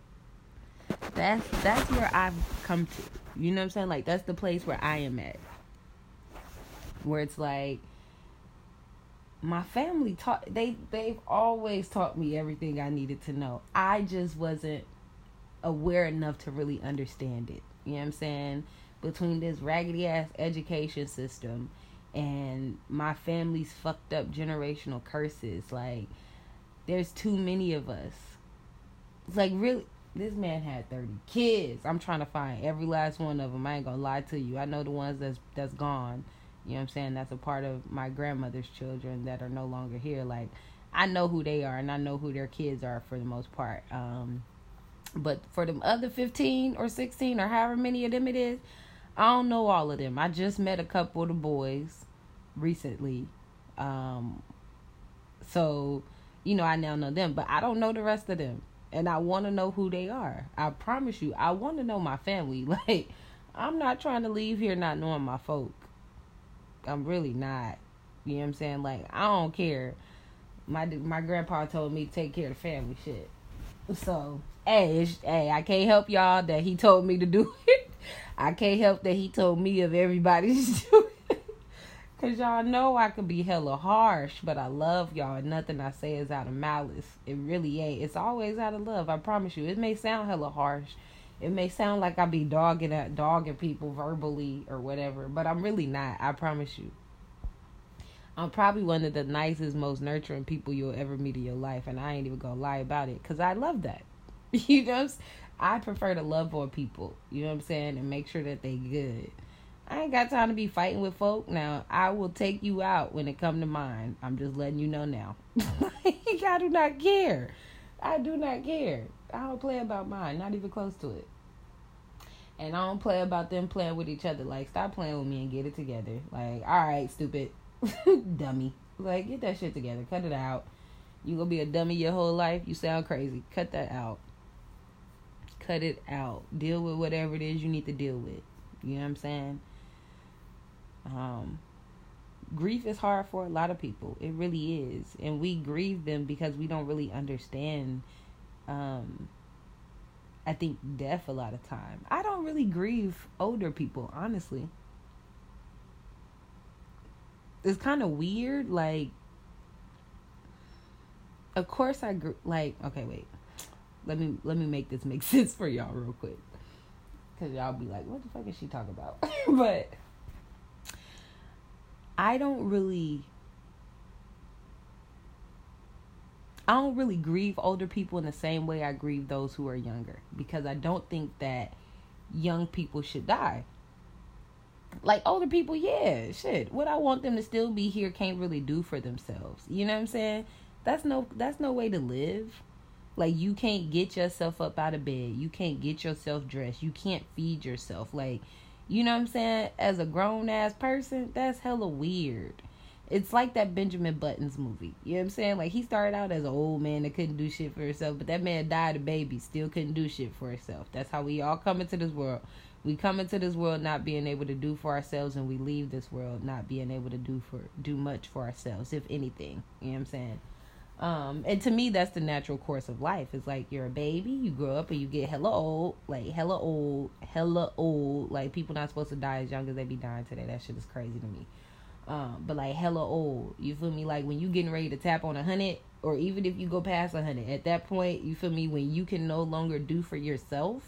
Speaker 1: That's that's where I've come to. You know what I'm saying? Like that's the place where I am at. Where it's like my family taught they they've always taught me everything I needed to know. I just wasn't aware enough to really understand it. You know what I'm saying? Between this raggedy ass education system and my family's fucked up generational curses, like there's too many of us. It's like really this man had 30 kids. I'm trying to find every last one of them. I ain't gonna lie to you. I know the ones that's that's gone you know what I'm saying? That's a part of my grandmother's children that are no longer here. Like I know who they are and I know who their kids are for the most part. Um but for the other 15 or 16 or however many of them it is, I don't know all of them. I just met a couple of the boys recently. Um so, you know, I now know them, but I don't know the rest of them. And I want to know who they are. I promise you, I want to know my family. (laughs) Like, I'm not trying to leave here not knowing my folk. I'm really not. You know what I'm saying? Like I don't care. My my grandpa told me to take care of the family shit. So hey, hey, I can't help y'all that he told me to do (laughs) it. I can't help that he told me of everybody's to do it. Cause y'all know I could be hella harsh, but I love y'all and nothing I say is out of malice. It really ain't. It's always out of love. I promise you. It may sound hella harsh it may sound like I be dogging at dogging people verbally or whatever, but I'm really not. I promise you. I'm probably one of the nicest, most nurturing people you'll ever meet in your life, and I ain't even gonna lie about it, cause I love that. (laughs) you know, I prefer to love on people. You know what I'm saying, and make sure that they good. I ain't got time to be fighting with folk. Now I will take you out when it come to mine. I'm just letting you know now. (laughs) I do not care. I do not care. I don't play about mine, not even close to it. And I don't play about them playing with each other. Like, stop playing with me and get it together. Like, all right, stupid, (laughs) dummy. Like, get that shit together. Cut it out. You gonna be a dummy your whole life? You sound crazy. Cut that out. Cut it out. Deal with whatever it is you need to deal with. You know what I'm saying? Um, grief is hard for a lot of people. It really is, and we grieve them because we don't really understand um I think death a lot of time. I don't really grieve older people, honestly. It's kind of weird like of course I gr- like okay, wait. Let me let me make this make (laughs) sense for y'all real quick. Cuz y'all be like, "What the fuck is she talking about?" (laughs) but I don't really I don't really grieve older people in the same way I grieve those who are younger because I don't think that young people should die. Like older people, yeah, shit. What I want them to still be here can't really do for themselves. You know what I'm saying? That's no that's no way to live. Like you can't get yourself up out of bed. You can't get yourself dressed. You can't feed yourself. Like, you know what I'm saying? As a grown ass person, that's hella weird. It's like that Benjamin Buttons movie. You know what I'm saying? Like he started out as an old man that couldn't do shit for himself, but that man died a baby, still couldn't do shit for himself. That's how we all come into this world. We come into this world not being able to do for ourselves, and we leave this world not being able to do for do much for ourselves, if anything. You know what I'm saying? Um, and to me, that's the natural course of life. It's like you're a baby, you grow up, and you get hella old, like hella old, hella old. Like people not supposed to die as young as they be dying today. That shit is crazy to me um, but like hella old. You feel me? Like when you getting ready to tap on a hundred, or even if you go past a hundred, at that point, you feel me? When you can no longer do for yourself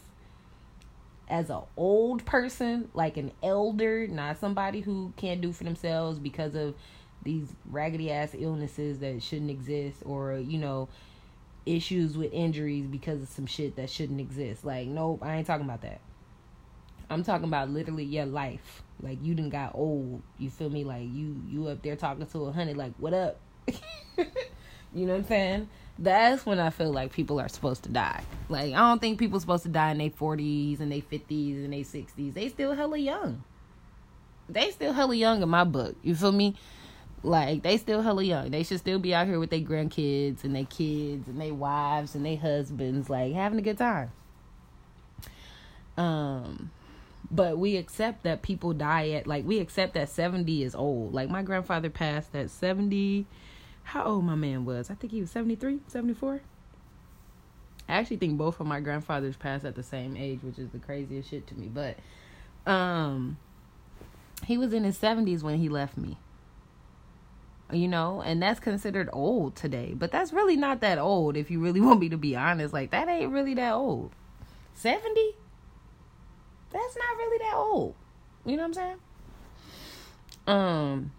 Speaker 1: as a old person, like an elder, not somebody who can't do for themselves because of these raggedy ass illnesses that shouldn't exist, or you know, issues with injuries because of some shit that shouldn't exist. Like, nope, I ain't talking about that. I'm talking about literally your life. Like you didn't got old. You feel me? Like you you up there talking to a honey like what up? (laughs) you know what I'm saying? That's when I feel like people are supposed to die. Like I don't think people supposed to die in their 40s and their 50s and their 60s. They still hella young. They still hella young in my book. You feel me? Like they still hella young. They should still be out here with their grandkids and their kids and their wives and their husbands, like having a good time. Um but we accept that people die at like we accept that 70 is old. Like my grandfather passed at 70 how old my man was. I think he was 73, 74. I actually think both of my grandfathers passed at the same age, which is the craziest shit to me. But um he was in his 70s when he left me. You know, and that's considered old today. But that's really not that old if you really (laughs) want me to be honest. Like that ain't really that old. 70? That's not really that old. You know what I'm saying? Um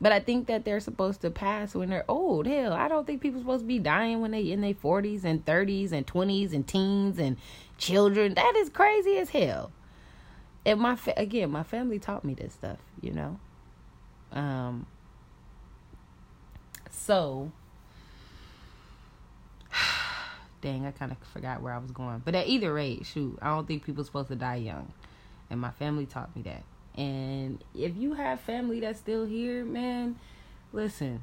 Speaker 1: but I think that they're supposed to pass when they're old. Hell, I don't think people supposed to be dying when they in their forties and thirties and twenties and teens and children. That is crazy as hell. And my fa- again, my family taught me this stuff. You know. Um. So. (sighs) Dang, I kind of forgot where I was going. But at either rate, shoot, I don't think people supposed to die young, and my family taught me that. And if you have family that's still here, man, listen.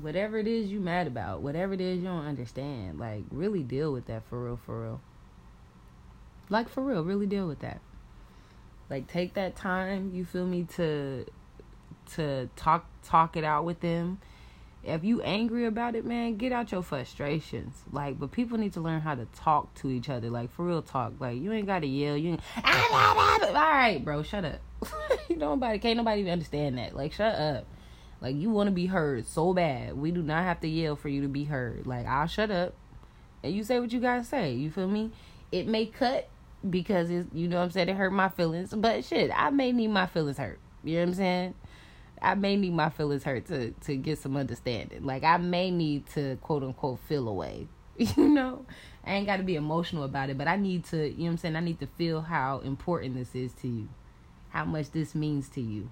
Speaker 1: Whatever it is you mad about, whatever it is you don't understand, like really deal with that for real, for real. Like for real, really deal with that. Like take that time, you feel me, to to talk talk it out with them if you angry about it, man, get out your frustrations. Like, but people need to learn how to talk to each other. Like, for real talk. Like, you ain't gotta yell. You ain't, ah, all right, bro, shut up. (laughs) nobody, can't nobody even understand that. Like, shut up. Like, you want to be heard so bad. We do not have to yell for you to be heard. Like, I'll shut up, and you say what you gotta say. You feel me? It may cut because it's, you know what I'm saying. It hurt my feelings, but shit, I may need my feelings hurt. You know what I'm saying? I may need my feelings hurt to to get some understanding. Like I may need to quote unquote feel away. (laughs) You know, I ain't got to be emotional about it, but I need to. You know what I'm saying? I need to feel how important this is to you, how much this means to you,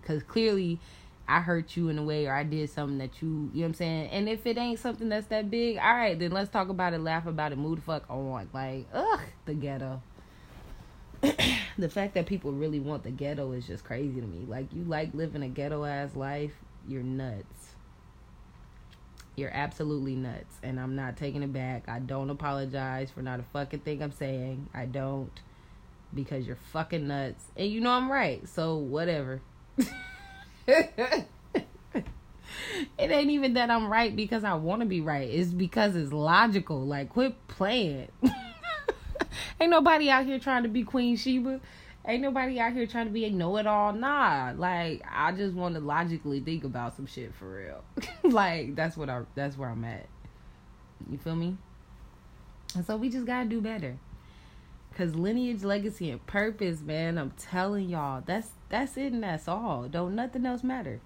Speaker 1: because clearly. I hurt you in a way or I did something that you, you know what I'm saying? And if it ain't something that's that big, all right, then let's talk about it, laugh about it, move the fuck on. Like, ugh, the ghetto. (clears throat) the fact that people really want the ghetto is just crazy to me. Like you like living a ghetto ass life, you're nuts. You're absolutely nuts. And I'm not taking it back. I don't apologize for not a fucking thing I'm saying. I don't. Because you're fucking nuts. And you know I'm right. So whatever. (laughs) (laughs) it ain't even that I'm right because I want to be right. It's because it's logical. Like quit playing. (laughs) Ain't nobody out here trying to be Queen Sheba. Ain't nobody out here trying to be a know it all. Nah. Like I just want to logically think about some shit for real. (laughs) like that's what I that's where I'm at. You feel me? And so we just gotta do better. Cause lineage, legacy, and purpose, man, I'm telling y'all, that's that's it and that's all. Don't nothing else matter.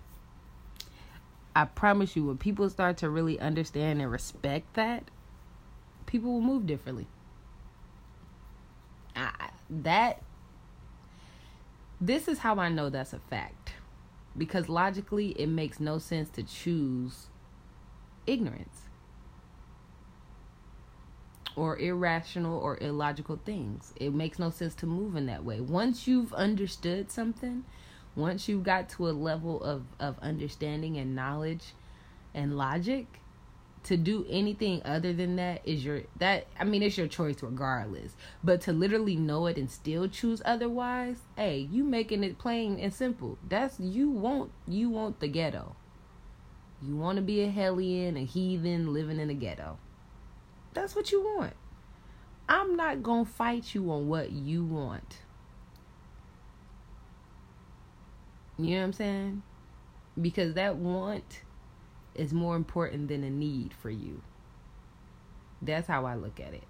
Speaker 1: I promise you, when people start to really understand and respect that, people will move differently. I, that this is how I know that's a fact. Because logically, it makes no sense to choose ignorance or irrational or illogical things. It makes no sense to move in that way. Once you've understood something, once you've got to a level of, of understanding and knowledge and logic, to do anything other than that is your that I mean it's your choice regardless. But to literally know it and still choose otherwise, hey, you making it plain and simple. That's you want you want the ghetto. You want to be a hellion, a heathen living in a ghetto. That's what you want. I'm not going to fight you on what you want. You know what I'm saying? Because that want is more important than a need for you. That's how I look at it.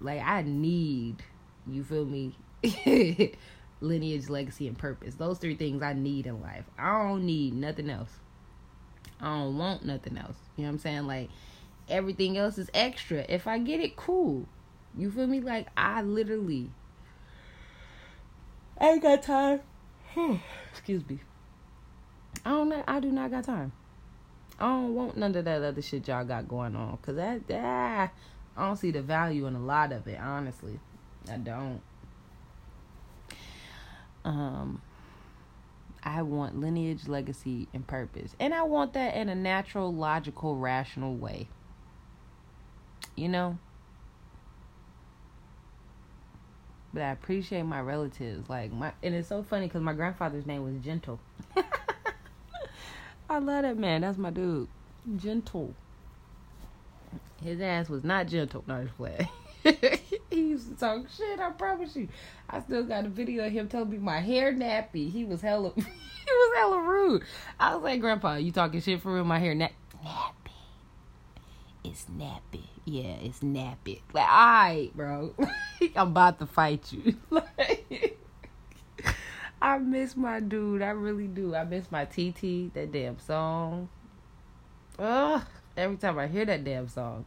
Speaker 1: Like I need, you feel me? (laughs) Lineage, legacy, and purpose. Those three things I need in life. I don't need nothing else. I don't want nothing else. You know what I'm saying? Like everything else is extra. If I get it, cool. You feel me? Like I literally I ain't got time. Excuse me. I don't know. I do not got time. I don't want none of that other shit y'all got going on. Cause that, ah, I don't see the value in a lot of it. Honestly, I don't. Um, I want lineage, legacy, and purpose. And I want that in a natural, logical, rational way. You know? But I appreciate my relatives. Like my and it's so funny because my grandfather's name was Gentle. (laughs) I love that man. That's my dude. Gentle. His ass was not gentle. No, just play. (laughs) he used to talk shit. I promise you. I still got a video of him telling me my hair nappy. He was hella. (laughs) he was hella rude. I was like, Grandpa, you talking shit for real? My hair nap nappy. It's nappy. Yeah, it's nappy. Like, all right, bro. (laughs) I'm about to fight you. (laughs) like, I miss my dude. I really do. I miss my TT. That damn song. Ugh. Every time I hear that damn song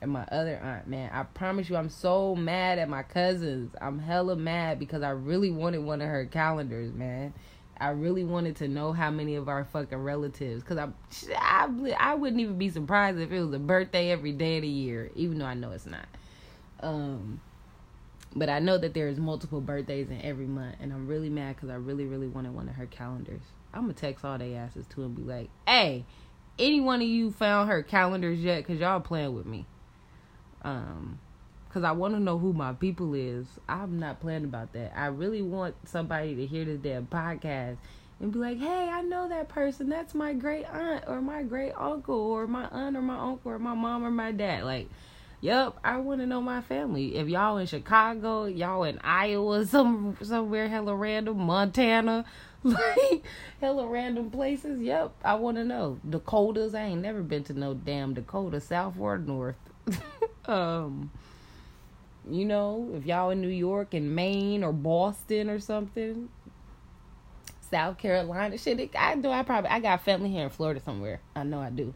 Speaker 1: and my other aunt, man, I promise you, I'm so mad at my cousins. I'm hella mad because I really wanted one of her calendars, man. I really wanted to know how many of our fucking relatives, cause I, I, I wouldn't even be surprised if it was a birthday every day of the year, even though I know it's not. Um, but I know that there is multiple birthdays in every month, and I'm really mad because I really, really wanted one of her calendars. I'm gonna text all they asses to and be like, "Hey, any one of you found her calendars yet? Cause y'all playing with me." Um, cause I want to know who my people is. I'm not playing about that. I really want somebody to hear this damn podcast and be like, "Hey, I know that person. That's my great aunt or my great uncle or my aunt or my uncle or my mom or my dad." Like, yep, I want to know my family. If y'all in Chicago, y'all in Iowa, (laughs) some somewhere hella random, Montana, (laughs) like hella random places. Yep, I want to know. Dakotas, I ain't never been to no damn Dakota, South or North. (laughs) Um, you know, if y'all in New York and Maine or Boston or something, South Carolina, shit, I do. I probably I got family here in Florida somewhere. I know I do.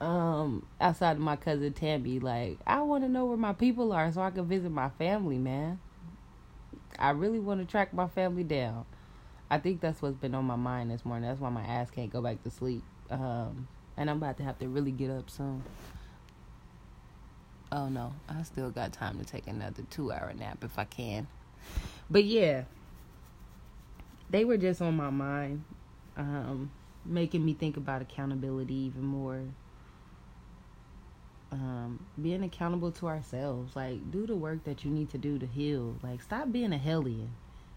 Speaker 1: Um, outside of my cousin Tammy, like I want to know where my people are so I can visit my family, man. I really want to track my family down. I think that's what's been on my mind this morning. That's why my ass can't go back to sleep. Um, and I'm about to have to really get up soon. Oh no, I still got time to take another two hour nap if I can. But yeah, they were just on my mind, um, making me think about accountability even more. Um, being accountable to ourselves, like do the work that you need to do to heal. Like stop being a hellion.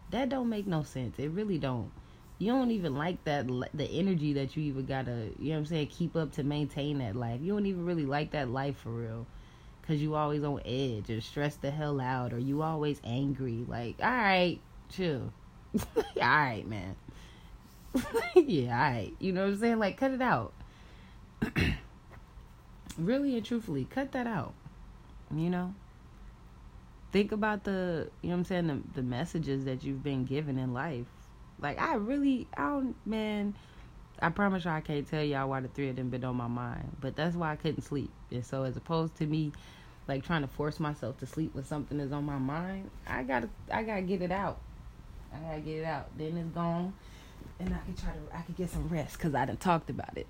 Speaker 1: That don't make no sense. It really don't. You don't even like that the energy that you even gotta, you know what I'm saying, keep up to maintain that life. You don't even really like that life for real because you always on edge or stressed the hell out or you always angry. Like, all right, chill. (laughs) all right, man. (laughs) yeah, all right. You know what I'm saying? Like, cut it out. (clears throat) really and truthfully, cut that out. You know? Think about the, you know what I'm saying, the, the messages that you've been given in life. Like, I really, I don't, man I promise you I can't tell y'all why the three of them been on my mind, but that's why I couldn't sleep. And so as opposed to me like trying to force myself to sleep when something is on my mind, I gotta I gotta get it out. I gotta get it out. Then it's gone, and I can try to I can get some rest because I done talked about it.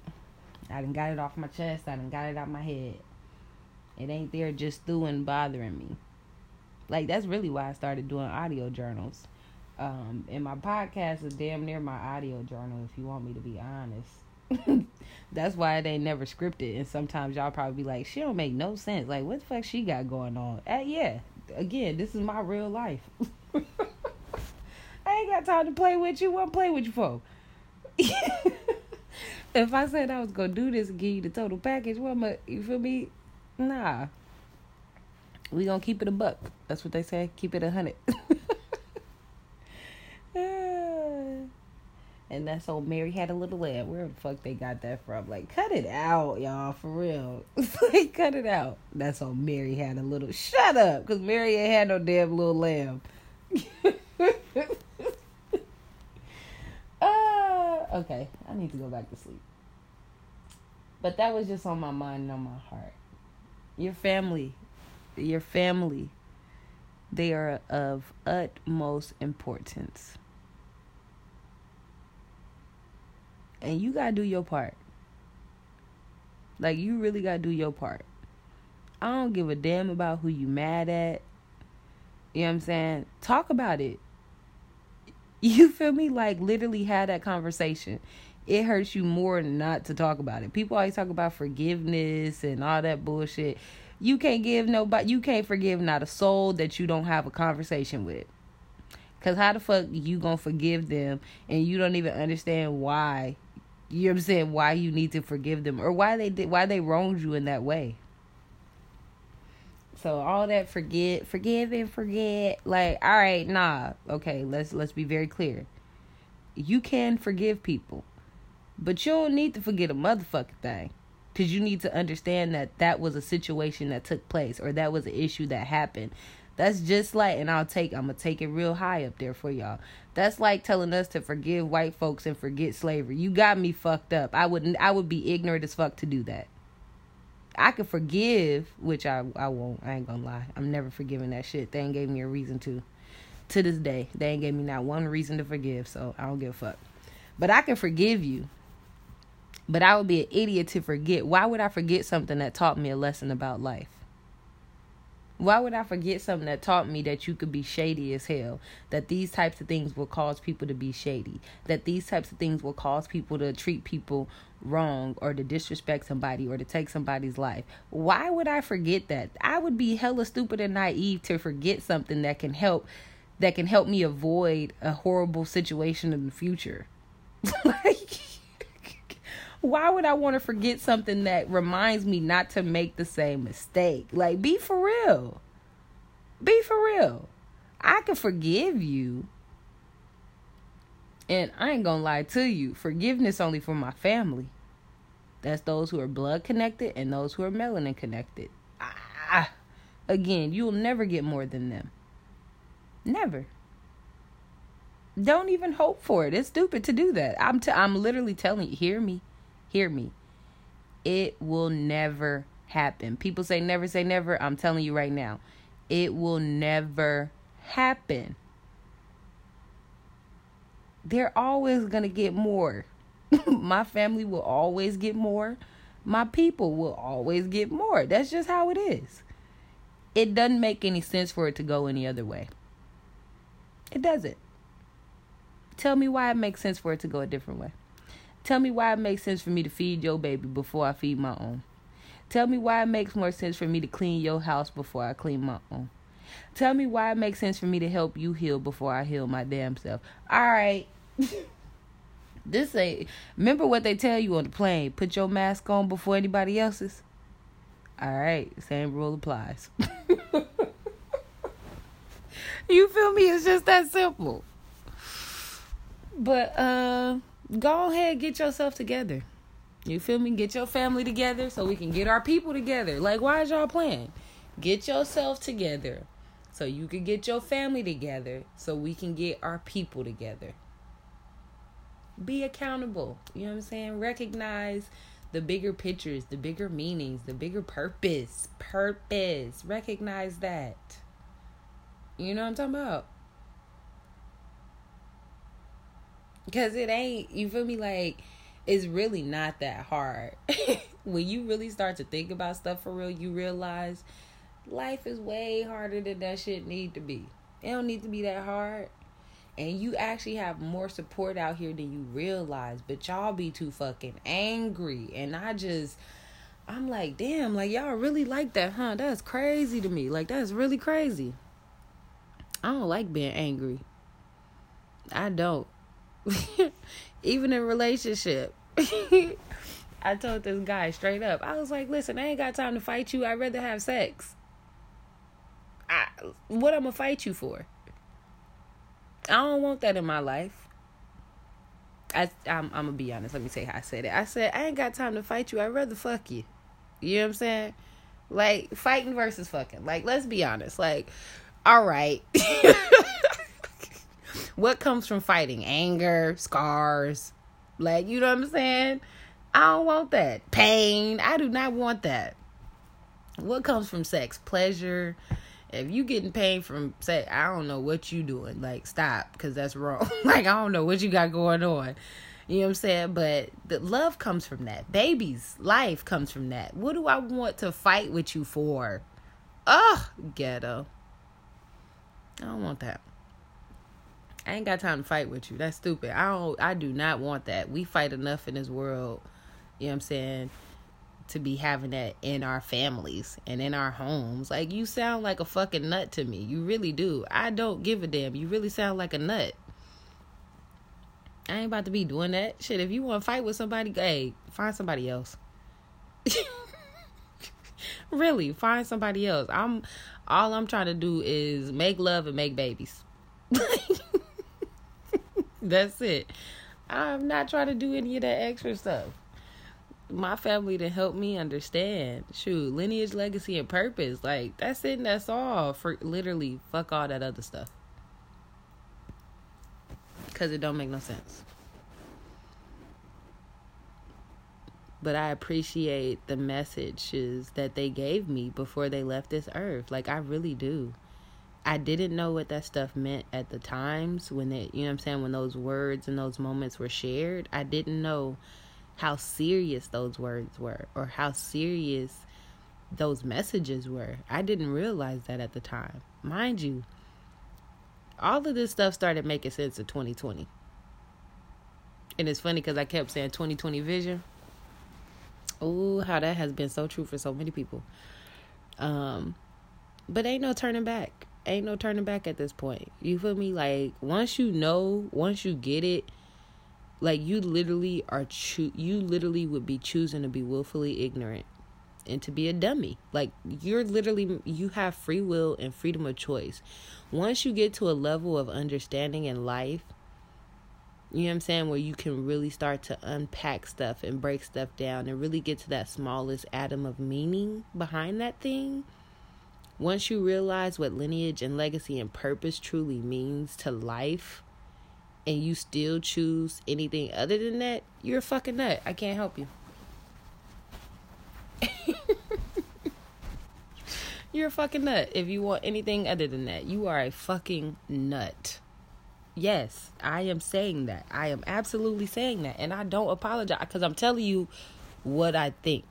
Speaker 1: I done got it off my chest. I done got it out my head. It ain't there just stewing bothering me. Like that's really why I started doing audio journals um, and my podcast is damn near my audio journal, if you want me to be honest. (laughs) That's why ain't never scripted. And sometimes y'all probably be like, she don't make no sense. Like, what the fuck she got going on? Uh, yeah, again, this is my real life. (laughs) I ain't got time to play with you. What play with you for? (laughs) if I said I was gonna do this and give you the total package, what am I, you feel me? Nah. We gonna keep it a buck. That's what they say. Keep it a hundred. And that's old Mary had a little lamb. Where the fuck they got that from? Like, cut it out, y'all, for real. (laughs) like, cut it out. That's old Mary had a little. Shut up, cause Mary ain't had no damn little lamb. (laughs) uh, okay, I need to go back to sleep. But that was just on my mind and on my heart. Your family, your family, they are of utmost importance and you gotta do your part. Like you really gotta do your part. I don't give a damn about who you mad at. You know what I'm saying? Talk about it. You feel me? Like literally had that conversation. It hurts you more not to talk about it. People always talk about forgiveness and all that bullshit. You can't give nobody you can't forgive not a soul that you don't have a conversation with. Cause how the fuck you gonna forgive them and you don't even understand why you know what I'm saying, why you need to forgive them or why they did why they wronged you in that way. So all that forget, forgive and forget. Like, all right, nah. Okay, let's let's be very clear. You can forgive people, but you don't need to forget a motherfucking thing. Cause you need to understand that that was a situation that took place or that was an issue that happened. That's just like, and I'll take, I'm gonna take it real high up there for y'all. That's like telling us to forgive white folks and forget slavery. You got me fucked up. I wouldn't, I would be ignorant as fuck to do that. I could forgive, which I I won't. I ain't gonna lie. I'm never forgiving that shit. They ain't gave me a reason to. To this day, they ain't gave me not one reason to forgive. So I don't give a fuck. But I can forgive you. But I would be an idiot to forget. Why would I forget something that taught me a lesson about life? Why would I forget something that taught me that you could be shady as hell? That these types of things will cause people to be shady. That these types of things will cause people to treat people wrong or to disrespect somebody or to take somebody's life. Why would I forget that? I would be hella stupid and naive to forget something that can help that can help me avoid a horrible situation in the future. (laughs) like why would I want to forget something that reminds me not to make the same mistake? Like, be for real. Be for real. I can forgive you. And I ain't gonna lie to you. Forgiveness only for my family. That's those who are blood connected and those who are melanin connected. Ah, again, you'll never get more than them. Never. Don't even hope for it. It's stupid to do that. I'm t- I'm literally telling you, hear me. Hear me. It will never happen. People say never say never. I'm telling you right now. It will never happen. They're always going to get more. (laughs) My family will always get more. My people will always get more. That's just how it is. It doesn't make any sense for it to go any other way. It doesn't. Tell me why it makes sense for it to go a different way. Tell me why it makes sense for me to feed your baby before I feed my own. Tell me why it makes more sense for me to clean your house before I clean my own. Tell me why it makes sense for me to help you heal before I heal my damn self. All right. (laughs) this ain't. Remember what they tell you on the plane put your mask on before anybody else's? All right. Same rule applies. (laughs) you feel me? It's just that simple. But, uh, go ahead get yourself together. You feel me? Get your family together so we can get our people together. Like, why is y'all playing? Get yourself together so you can get your family together so we can get our people together. Be accountable. You know what I'm saying? Recognize the bigger pictures, the bigger meanings, the bigger purpose. Purpose. Recognize that. You know what I'm talking about? Because it ain't, you feel me? Like, it's really not that hard. (laughs) when you really start to think about stuff for real, you realize life is way harder than that shit need to be. It don't need to be that hard. And you actually have more support out here than you realize. But y'all be too fucking angry. And I just I'm like, damn, like y'all really like that, huh? That's crazy to me. Like that's really crazy. I don't like being angry. I don't. (laughs) Even in relationship. (laughs) I told this guy straight up. I was like, "Listen, I ain't got time to fight you. I'd rather have sex. I, what I'm gonna fight you for? I don't want that in my life. I, I'm, I'm gonna be honest. Let me say how I said it. I said I ain't got time to fight you. I'd rather fuck you. You know what I'm saying? Like fighting versus fucking. Like let's be honest. Like, all right. (laughs) what comes from fighting? Anger, scars. Like, you know what I'm saying? I don't want that. Pain. I do not want that. What comes from sex? Pleasure. If you getting pain from sex, I don't know what you doing. Like, stop, because that's wrong. (laughs) like, I don't know what you got going on. You know what I'm saying? But the love comes from that. Babies, life comes from that. What do I want to fight with you for? Ugh, ghetto. I don't want that. I ain't got time to fight with you. That's stupid. I don't I do not want that. We fight enough in this world, you know what I'm saying, to be having that in our families and in our homes. Like you sound like a fucking nut to me. You really do. I don't give a damn. You really sound like a nut. I ain't about to be doing that. Shit, if you want to fight with somebody, hey, find somebody else. (laughs) really, find somebody else. I'm all I'm trying to do is make love and make babies. (laughs) (laughs) That's it. I'm not trying to do any of that extra stuff. My family to help me understand. Shoot, lineage, legacy, and purpose. Like that's it and that's all. For literally fuck all that other stuff. Cause it don't make no sense. but I appreciate the messages that they gave me before they left this earth. Like I really do. I didn't know what that stuff meant at the times when it, you know what I'm saying, when those words and those moments were shared. I didn't know how serious those words were or how serious those messages were. I didn't realize that at the time. Mind you, all of this stuff started making sense in 2020. And it's funny because I kept saying 2020 vision. Oh, how that has been so true for so many people. Um, but ain't no turning back. Ain't no turning back at this point. You feel me? Like once you know, once you get it, like you literally are cho- you literally would be choosing to be willfully ignorant and to be a dummy. Like you're literally you have free will and freedom of choice. Once you get to a level of understanding in life you know what I'm saying? Where you can really start to unpack stuff and break stuff down and really get to that smallest atom of meaning behind that thing. Once you realize what lineage and legacy and purpose truly means to life, and you still choose anything other than that, you're a fucking nut. I can't help you. (laughs) you're a fucking nut if you want anything other than that. You are a fucking nut. Yes, I am saying that. I am absolutely saying that. And I don't apologize because I'm telling you what I think.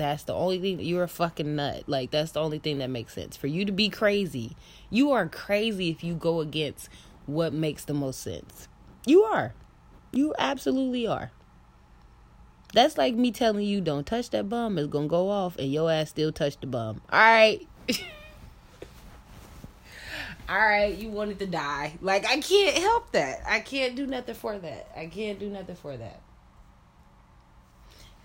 Speaker 1: That's the only thing. You're a fucking nut. Like, that's the only thing that makes sense. For you to be crazy, you are crazy if you go against what makes the most sense. You are. You absolutely are. That's like me telling you, don't touch that bum. It's to go off, and your ass still touch the bum. All right. (laughs) all right, you wanted to die. Like I can't help that. I can't do nothing for that. I can't do nothing for that.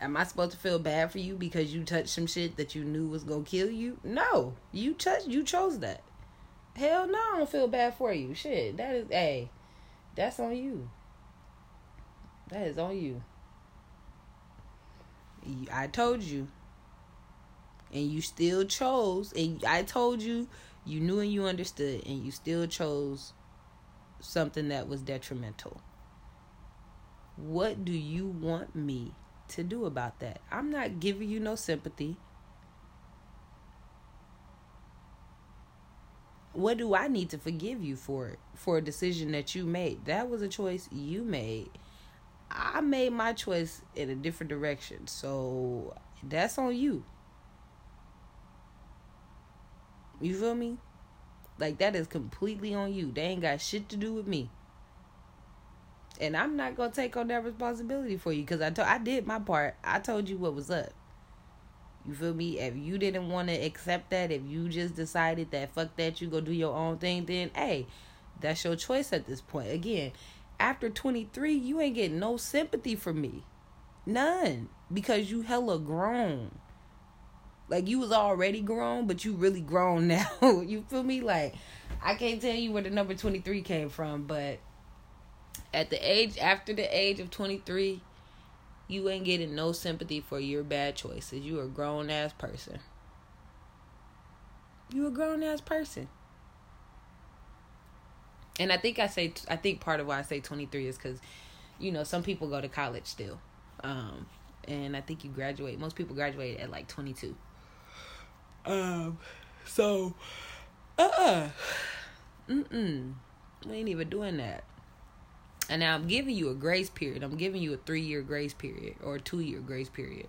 Speaker 1: Am I supposed to feel bad for you because you touched some shit that you knew was gonna kill you? No, you touched. You chose that. Hell no, I don't feel bad for you. Shit, that is hey, that's on you. That is on you. I told you, and you still chose, and I told you you knew and you understood, and you still chose something that was detrimental. What do you want me to do about that? I'm not giving you no sympathy. What do I need to forgive you for for a decision that you made? That was a choice you made. I made my choice in a different direction. So that's on you. You feel me? Like that is completely on you. They ain't got shit to do with me. And I'm not gonna take on that responsibility for you because I told I did my part. I told you what was up. You feel me? If you didn't want to accept that, if you just decided that fuck that, you go do your own thing, then hey, that's your choice at this point. Again, after 23, you ain't getting no sympathy from me. None. Because you hella grown. Like you was already grown, but you really grown (laughs) now. you feel me? Like I can't tell you where the number 23 came from, but at the age after the age of 23, you ain't getting no sympathy for your bad choices. You a grown ass person. You a grown ass person. And I think I say I think part of why I say 23 is cuz you know, some people go to college still. Um and I think you graduate. Most people graduate at like 22. Um, so, uh, uh-uh. mm, we ain't even doing that. And now I'm giving you a grace period. I'm giving you a three year grace period or a two year grace period.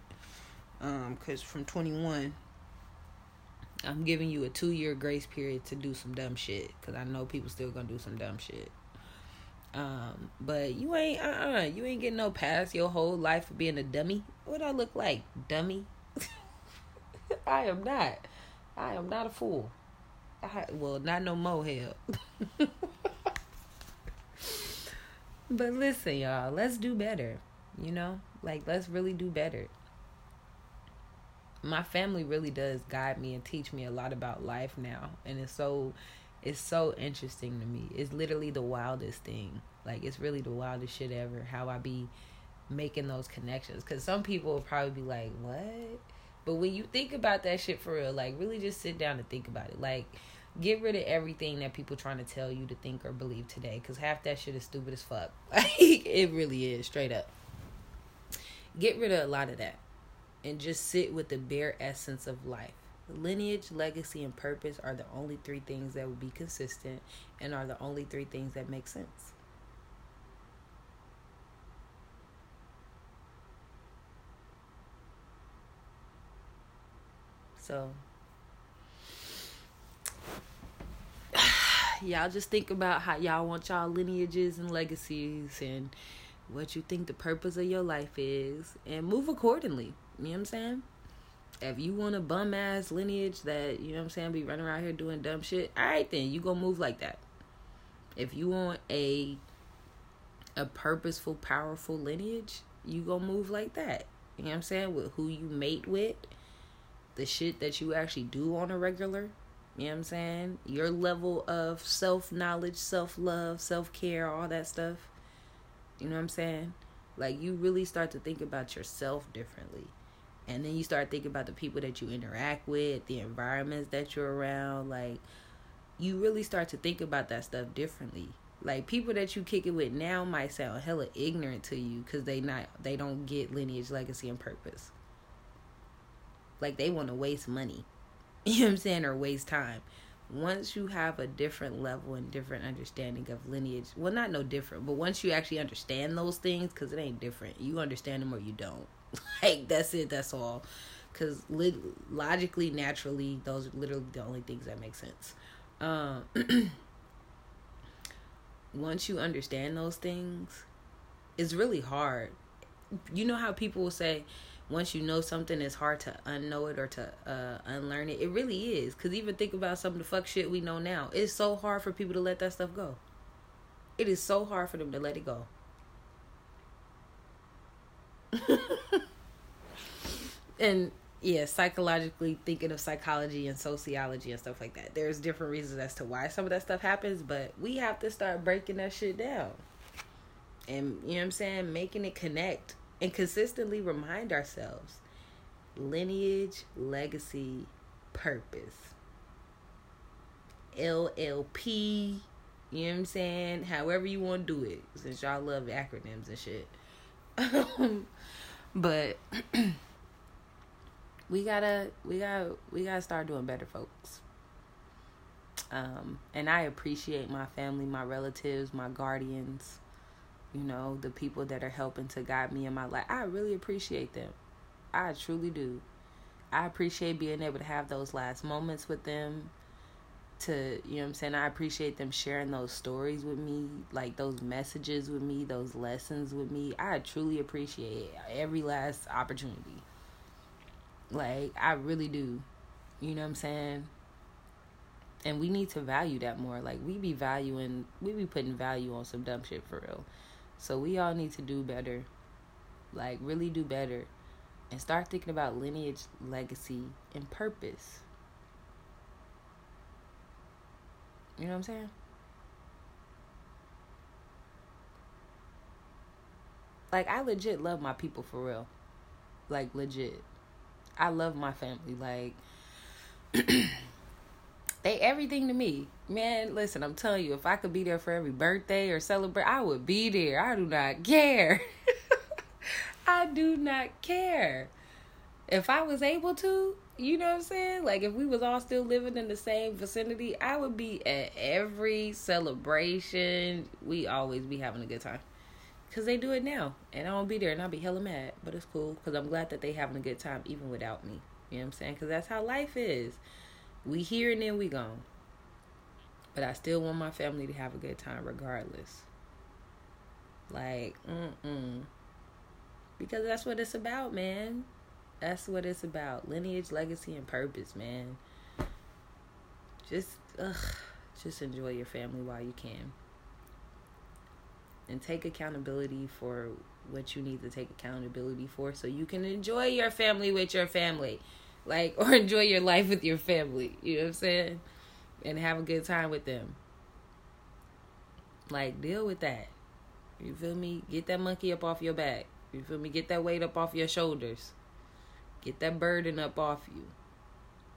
Speaker 1: Um, cause from 21, I'm giving you a two year grace period to do some dumb shit. Cause I know people still gonna do some dumb shit. Um, but you ain't uh uh-uh, uh you ain't getting no pass your whole life for being a dummy. What I look like, dummy? (laughs) I am not. I am not a fool. I well not no more hell. (laughs) but listen, y'all, let's do better. You know? Like let's really do better. My family really does guide me and teach me a lot about life now. And it's so it's so interesting to me. It's literally the wildest thing. Like it's really the wildest shit ever. How I be making those connections. Cause some people will probably be like, "What?" But when you think about that shit for real, like really just sit down and think about it. Like get rid of everything that people trying to tell you to think or believe today. Cause half that shit is stupid as fuck. (laughs) Like it really is, straight up. Get rid of a lot of that, and just sit with the bare essence of life Lineage, legacy, and purpose are the only three things that will be consistent and are the only three things that make sense. So, y'all just think about how y'all want y'all lineages and legacies and what you think the purpose of your life is and move accordingly. You know what I'm saying? if you want a bum ass lineage that you know what I'm saying be running around here doing dumb shit, all right then you gonna move like that. If you want a a purposeful, powerful lineage, you gonna move like that. You know what I'm saying? With who you mate with, the shit that you actually do on a regular. You know what I'm saying? Your level of self knowledge, self love, self care, all that stuff. You know what I'm saying? Like you really start to think about yourself differently and then you start thinking about the people that you interact with the environments that you're around like you really start to think about that stuff differently like people that you kick it with now might sound hella ignorant to you because they not they don't get lineage legacy and purpose like they want to waste money (laughs) you know what i'm saying or waste time once you have a different level and different understanding of lineage well not no different but once you actually understand those things because it ain't different you understand them or you don't (laughs) like that's it. That's all. Because li- logically, naturally, those are literally the only things that make sense. Um, (clears throat) once you understand those things, it's really hard. You know how people will say, once you know something, it's hard to unknow it or to uh, unlearn it. It really is. Because even think about some of the fuck shit we know now. It's so hard for people to let that stuff go. It is so hard for them to let it go. (laughs) and yeah, psychologically thinking of psychology and sociology and stuff like that. There's different reasons as to why some of that stuff happens, but we have to start breaking that shit down. And you know what I'm saying? Making it connect and consistently remind ourselves lineage, legacy, purpose. LLP, you know what I'm saying? However you want to do it, since y'all love acronyms and shit. but (clears throat) we gotta we gotta we gotta start doing better folks um and i appreciate my family my relatives my guardians you know the people that are helping to guide me in my life i really appreciate them i truly do i appreciate being able to have those last moments with them to you know i'm saying i appreciate them sharing those stories with me like those messages with me those lessons with me i truly appreciate every last opportunity like, I really do. You know what I'm saying? And we need to value that more. Like, we be valuing, we be putting value on some dumb shit for real. So, we all need to do better. Like, really do better. And start thinking about lineage, legacy, and purpose. You know what I'm saying? Like, I legit love my people for real. Like, legit. I love my family. Like (clears throat) they everything to me. Man, listen, I'm telling you, if I could be there for every birthday or celebrate, I would be there. I do not care. (laughs) I do not care. If I was able to, you know what I'm saying? Like if we was all still living in the same vicinity, I would be at every celebration. We always be having a good time because they do it now and i won't be there and i'll be hella mad but it's cool because i'm glad that they having a good time even without me you know what i'm saying because that's how life is we here and then we gone but i still want my family to have a good time regardless Like, mm-mm. Because that's what it's about, man. That's what it's about. Lineage, legacy, and purpose, man. Just, ugh, just enjoy your family while you can. And take accountability for what you need to take accountability for so you can enjoy your family with your family. Like, (laughs) or enjoy your life with your family. You know what I'm saying? And have a good time with them. Like, deal with that. You feel me? Get that monkey up off your back. You feel me? Get that weight up off your shoulders. Get that burden up off you.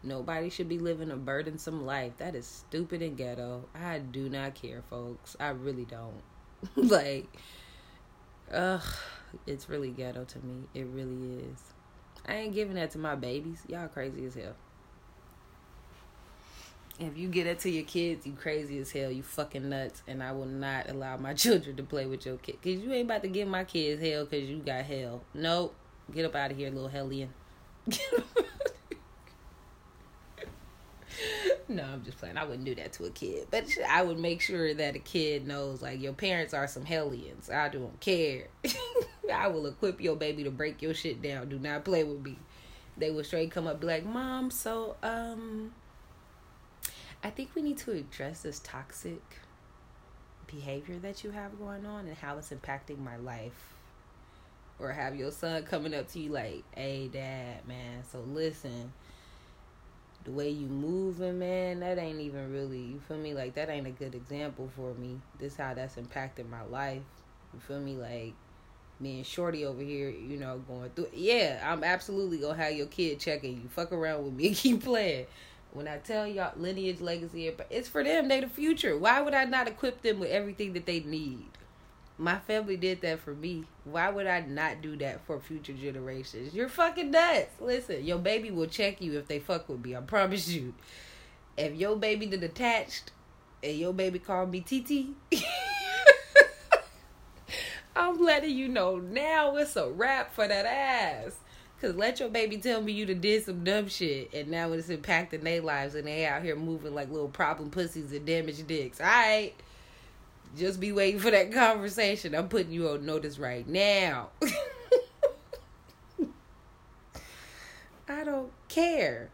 Speaker 1: Nobody should be living a burdensome life. That is stupid and ghetto. I do not care, folks. I really don't. (laughs) like, ugh, it's really ghetto to me. It really is. I ain't giving that to my babies. Y'all crazy as hell. If you get it to your kids, you crazy as hell. You fucking nuts. And I will not allow my (laughs) children to play with your kid. Because you ain't about to give my kids hell because you got hell. Nope. Get up out of here, little hellion. (laughs) no, I'm just playing. I wouldn't do that to a kid. But I would make sure that a kid knows, like, your parents are some hellions. I don't care. (laughs) I will equip your baby to break your shit down. Do not play with me. They will straight come up be like, Mom, so, um I think we need to address this toxic behavior that you have going on and how it's impacting my life. Or have your son coming up to you like, hey, dad, man, so listen, the way you moving, man, that ain't even really, you feel me? Like, that ain't a good example for me. This how that's impacted my life. You feel me? Like, me and Shorty over here, you know, going through. Yeah, I'm absolutely gonna have your kid checking you. Fuck around with me and (laughs) keep playing. When I tell y'all lineage, legacy, it's for them. They the future. Why would I not equip them with everything that they need? My family did that for me. Why would I not do that for future generations? You're fucking nuts. Listen, your baby will check you if they fuck with me. I promise you. If your baby did attached and your baby called me TT, (laughs) I'm letting you know now it's a wrap for that ass. Cause let your baby tell me you done did some dumb shit and now it's impacting their lives and they out here moving like little problem pussies and damaged dicks. Alright. Just be waiting for that conversation. I'm putting you on notice right now. (laughs) I don't care.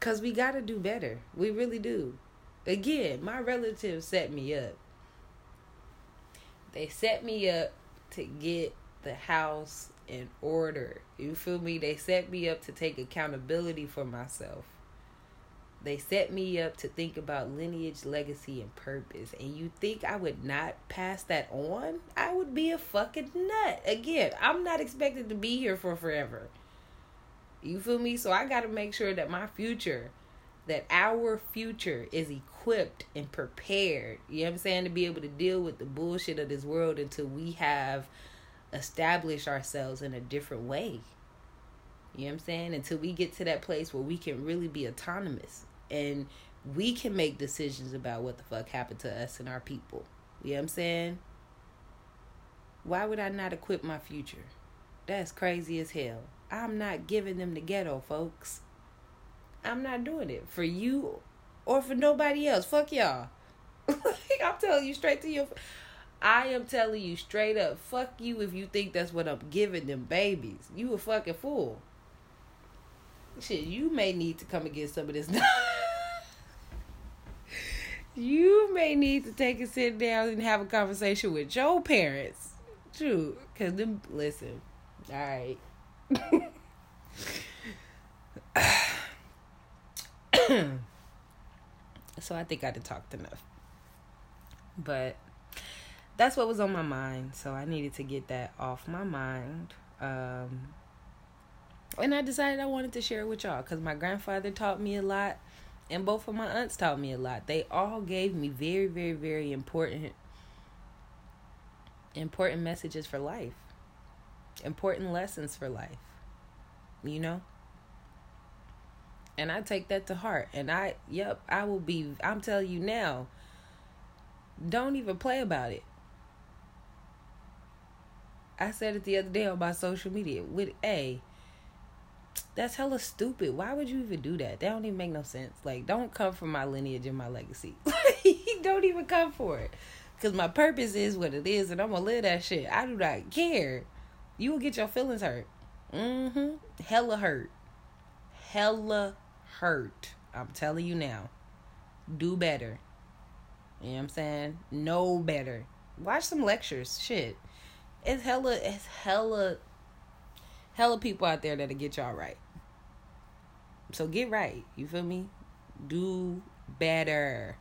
Speaker 1: Cause we gotta do better. We really do. Again, my relatives set me up. They set me up to get the house in order. You feel me? They set me up to take accountability for myself. They set me up to think about lineage, legacy, and purpose. And you think I would not pass that on? I would be a fucking nut. Again, I'm not expected to be here for forever. You feel me? So I got to make sure that my future, that our future is equipped and prepared. You know what I'm saying? To be able to deal with the bullshit of this world until we have established ourselves in a different way. You know what I'm saying? Until we get to that place where we can really be autonomous and we can make decisions about what the fuck happened to us and our people. You know what I'm saying? Why would I not equip my future? That's crazy as hell. I'm not giving them the ghetto, folks. I'm not doing it for you or for nobody else. Fuck y'all. (laughs) I'm telling you straight to your I am telling you straight up, fuck you if you think that's what I'm giving them babies. You a fucking fool. Shit, you may need to come and get some of this. (laughs) you may need to take a sit down and have a conversation with your parents. True, cause them listen. All right. (laughs) (coughs) so I think I did talked enough. But that's what was on my mind. So I needed to get that off my mind. Um, and I decided I wanted to share it with y'all because my grandfather taught me a lot, and both of my aunts taught me a lot. They all gave me very, very, very important, important messages for life, important lessons for life. You know. And I take that to heart. And I, yep, I will be. I'm telling you now. Don't even play about it I said it the other day on my social media. With A, that's hella stupid. Why would you even do that? That don't even make no sense. Like, don't come for my lineage and my legacy. (laughs) don't even come for it. Cause my purpose is what it is, and I'm gonna live that shit. I do not care. You will get your feelings hurt. Mm-hmm. Hella hurt. Hella hurt. I'm telling you now. Do better. You know what I'm saying? Know better. Watch some lectures. Shit. It's hella it's hella hella people out there that'll get y'all right. So get right. You feel me? Do better.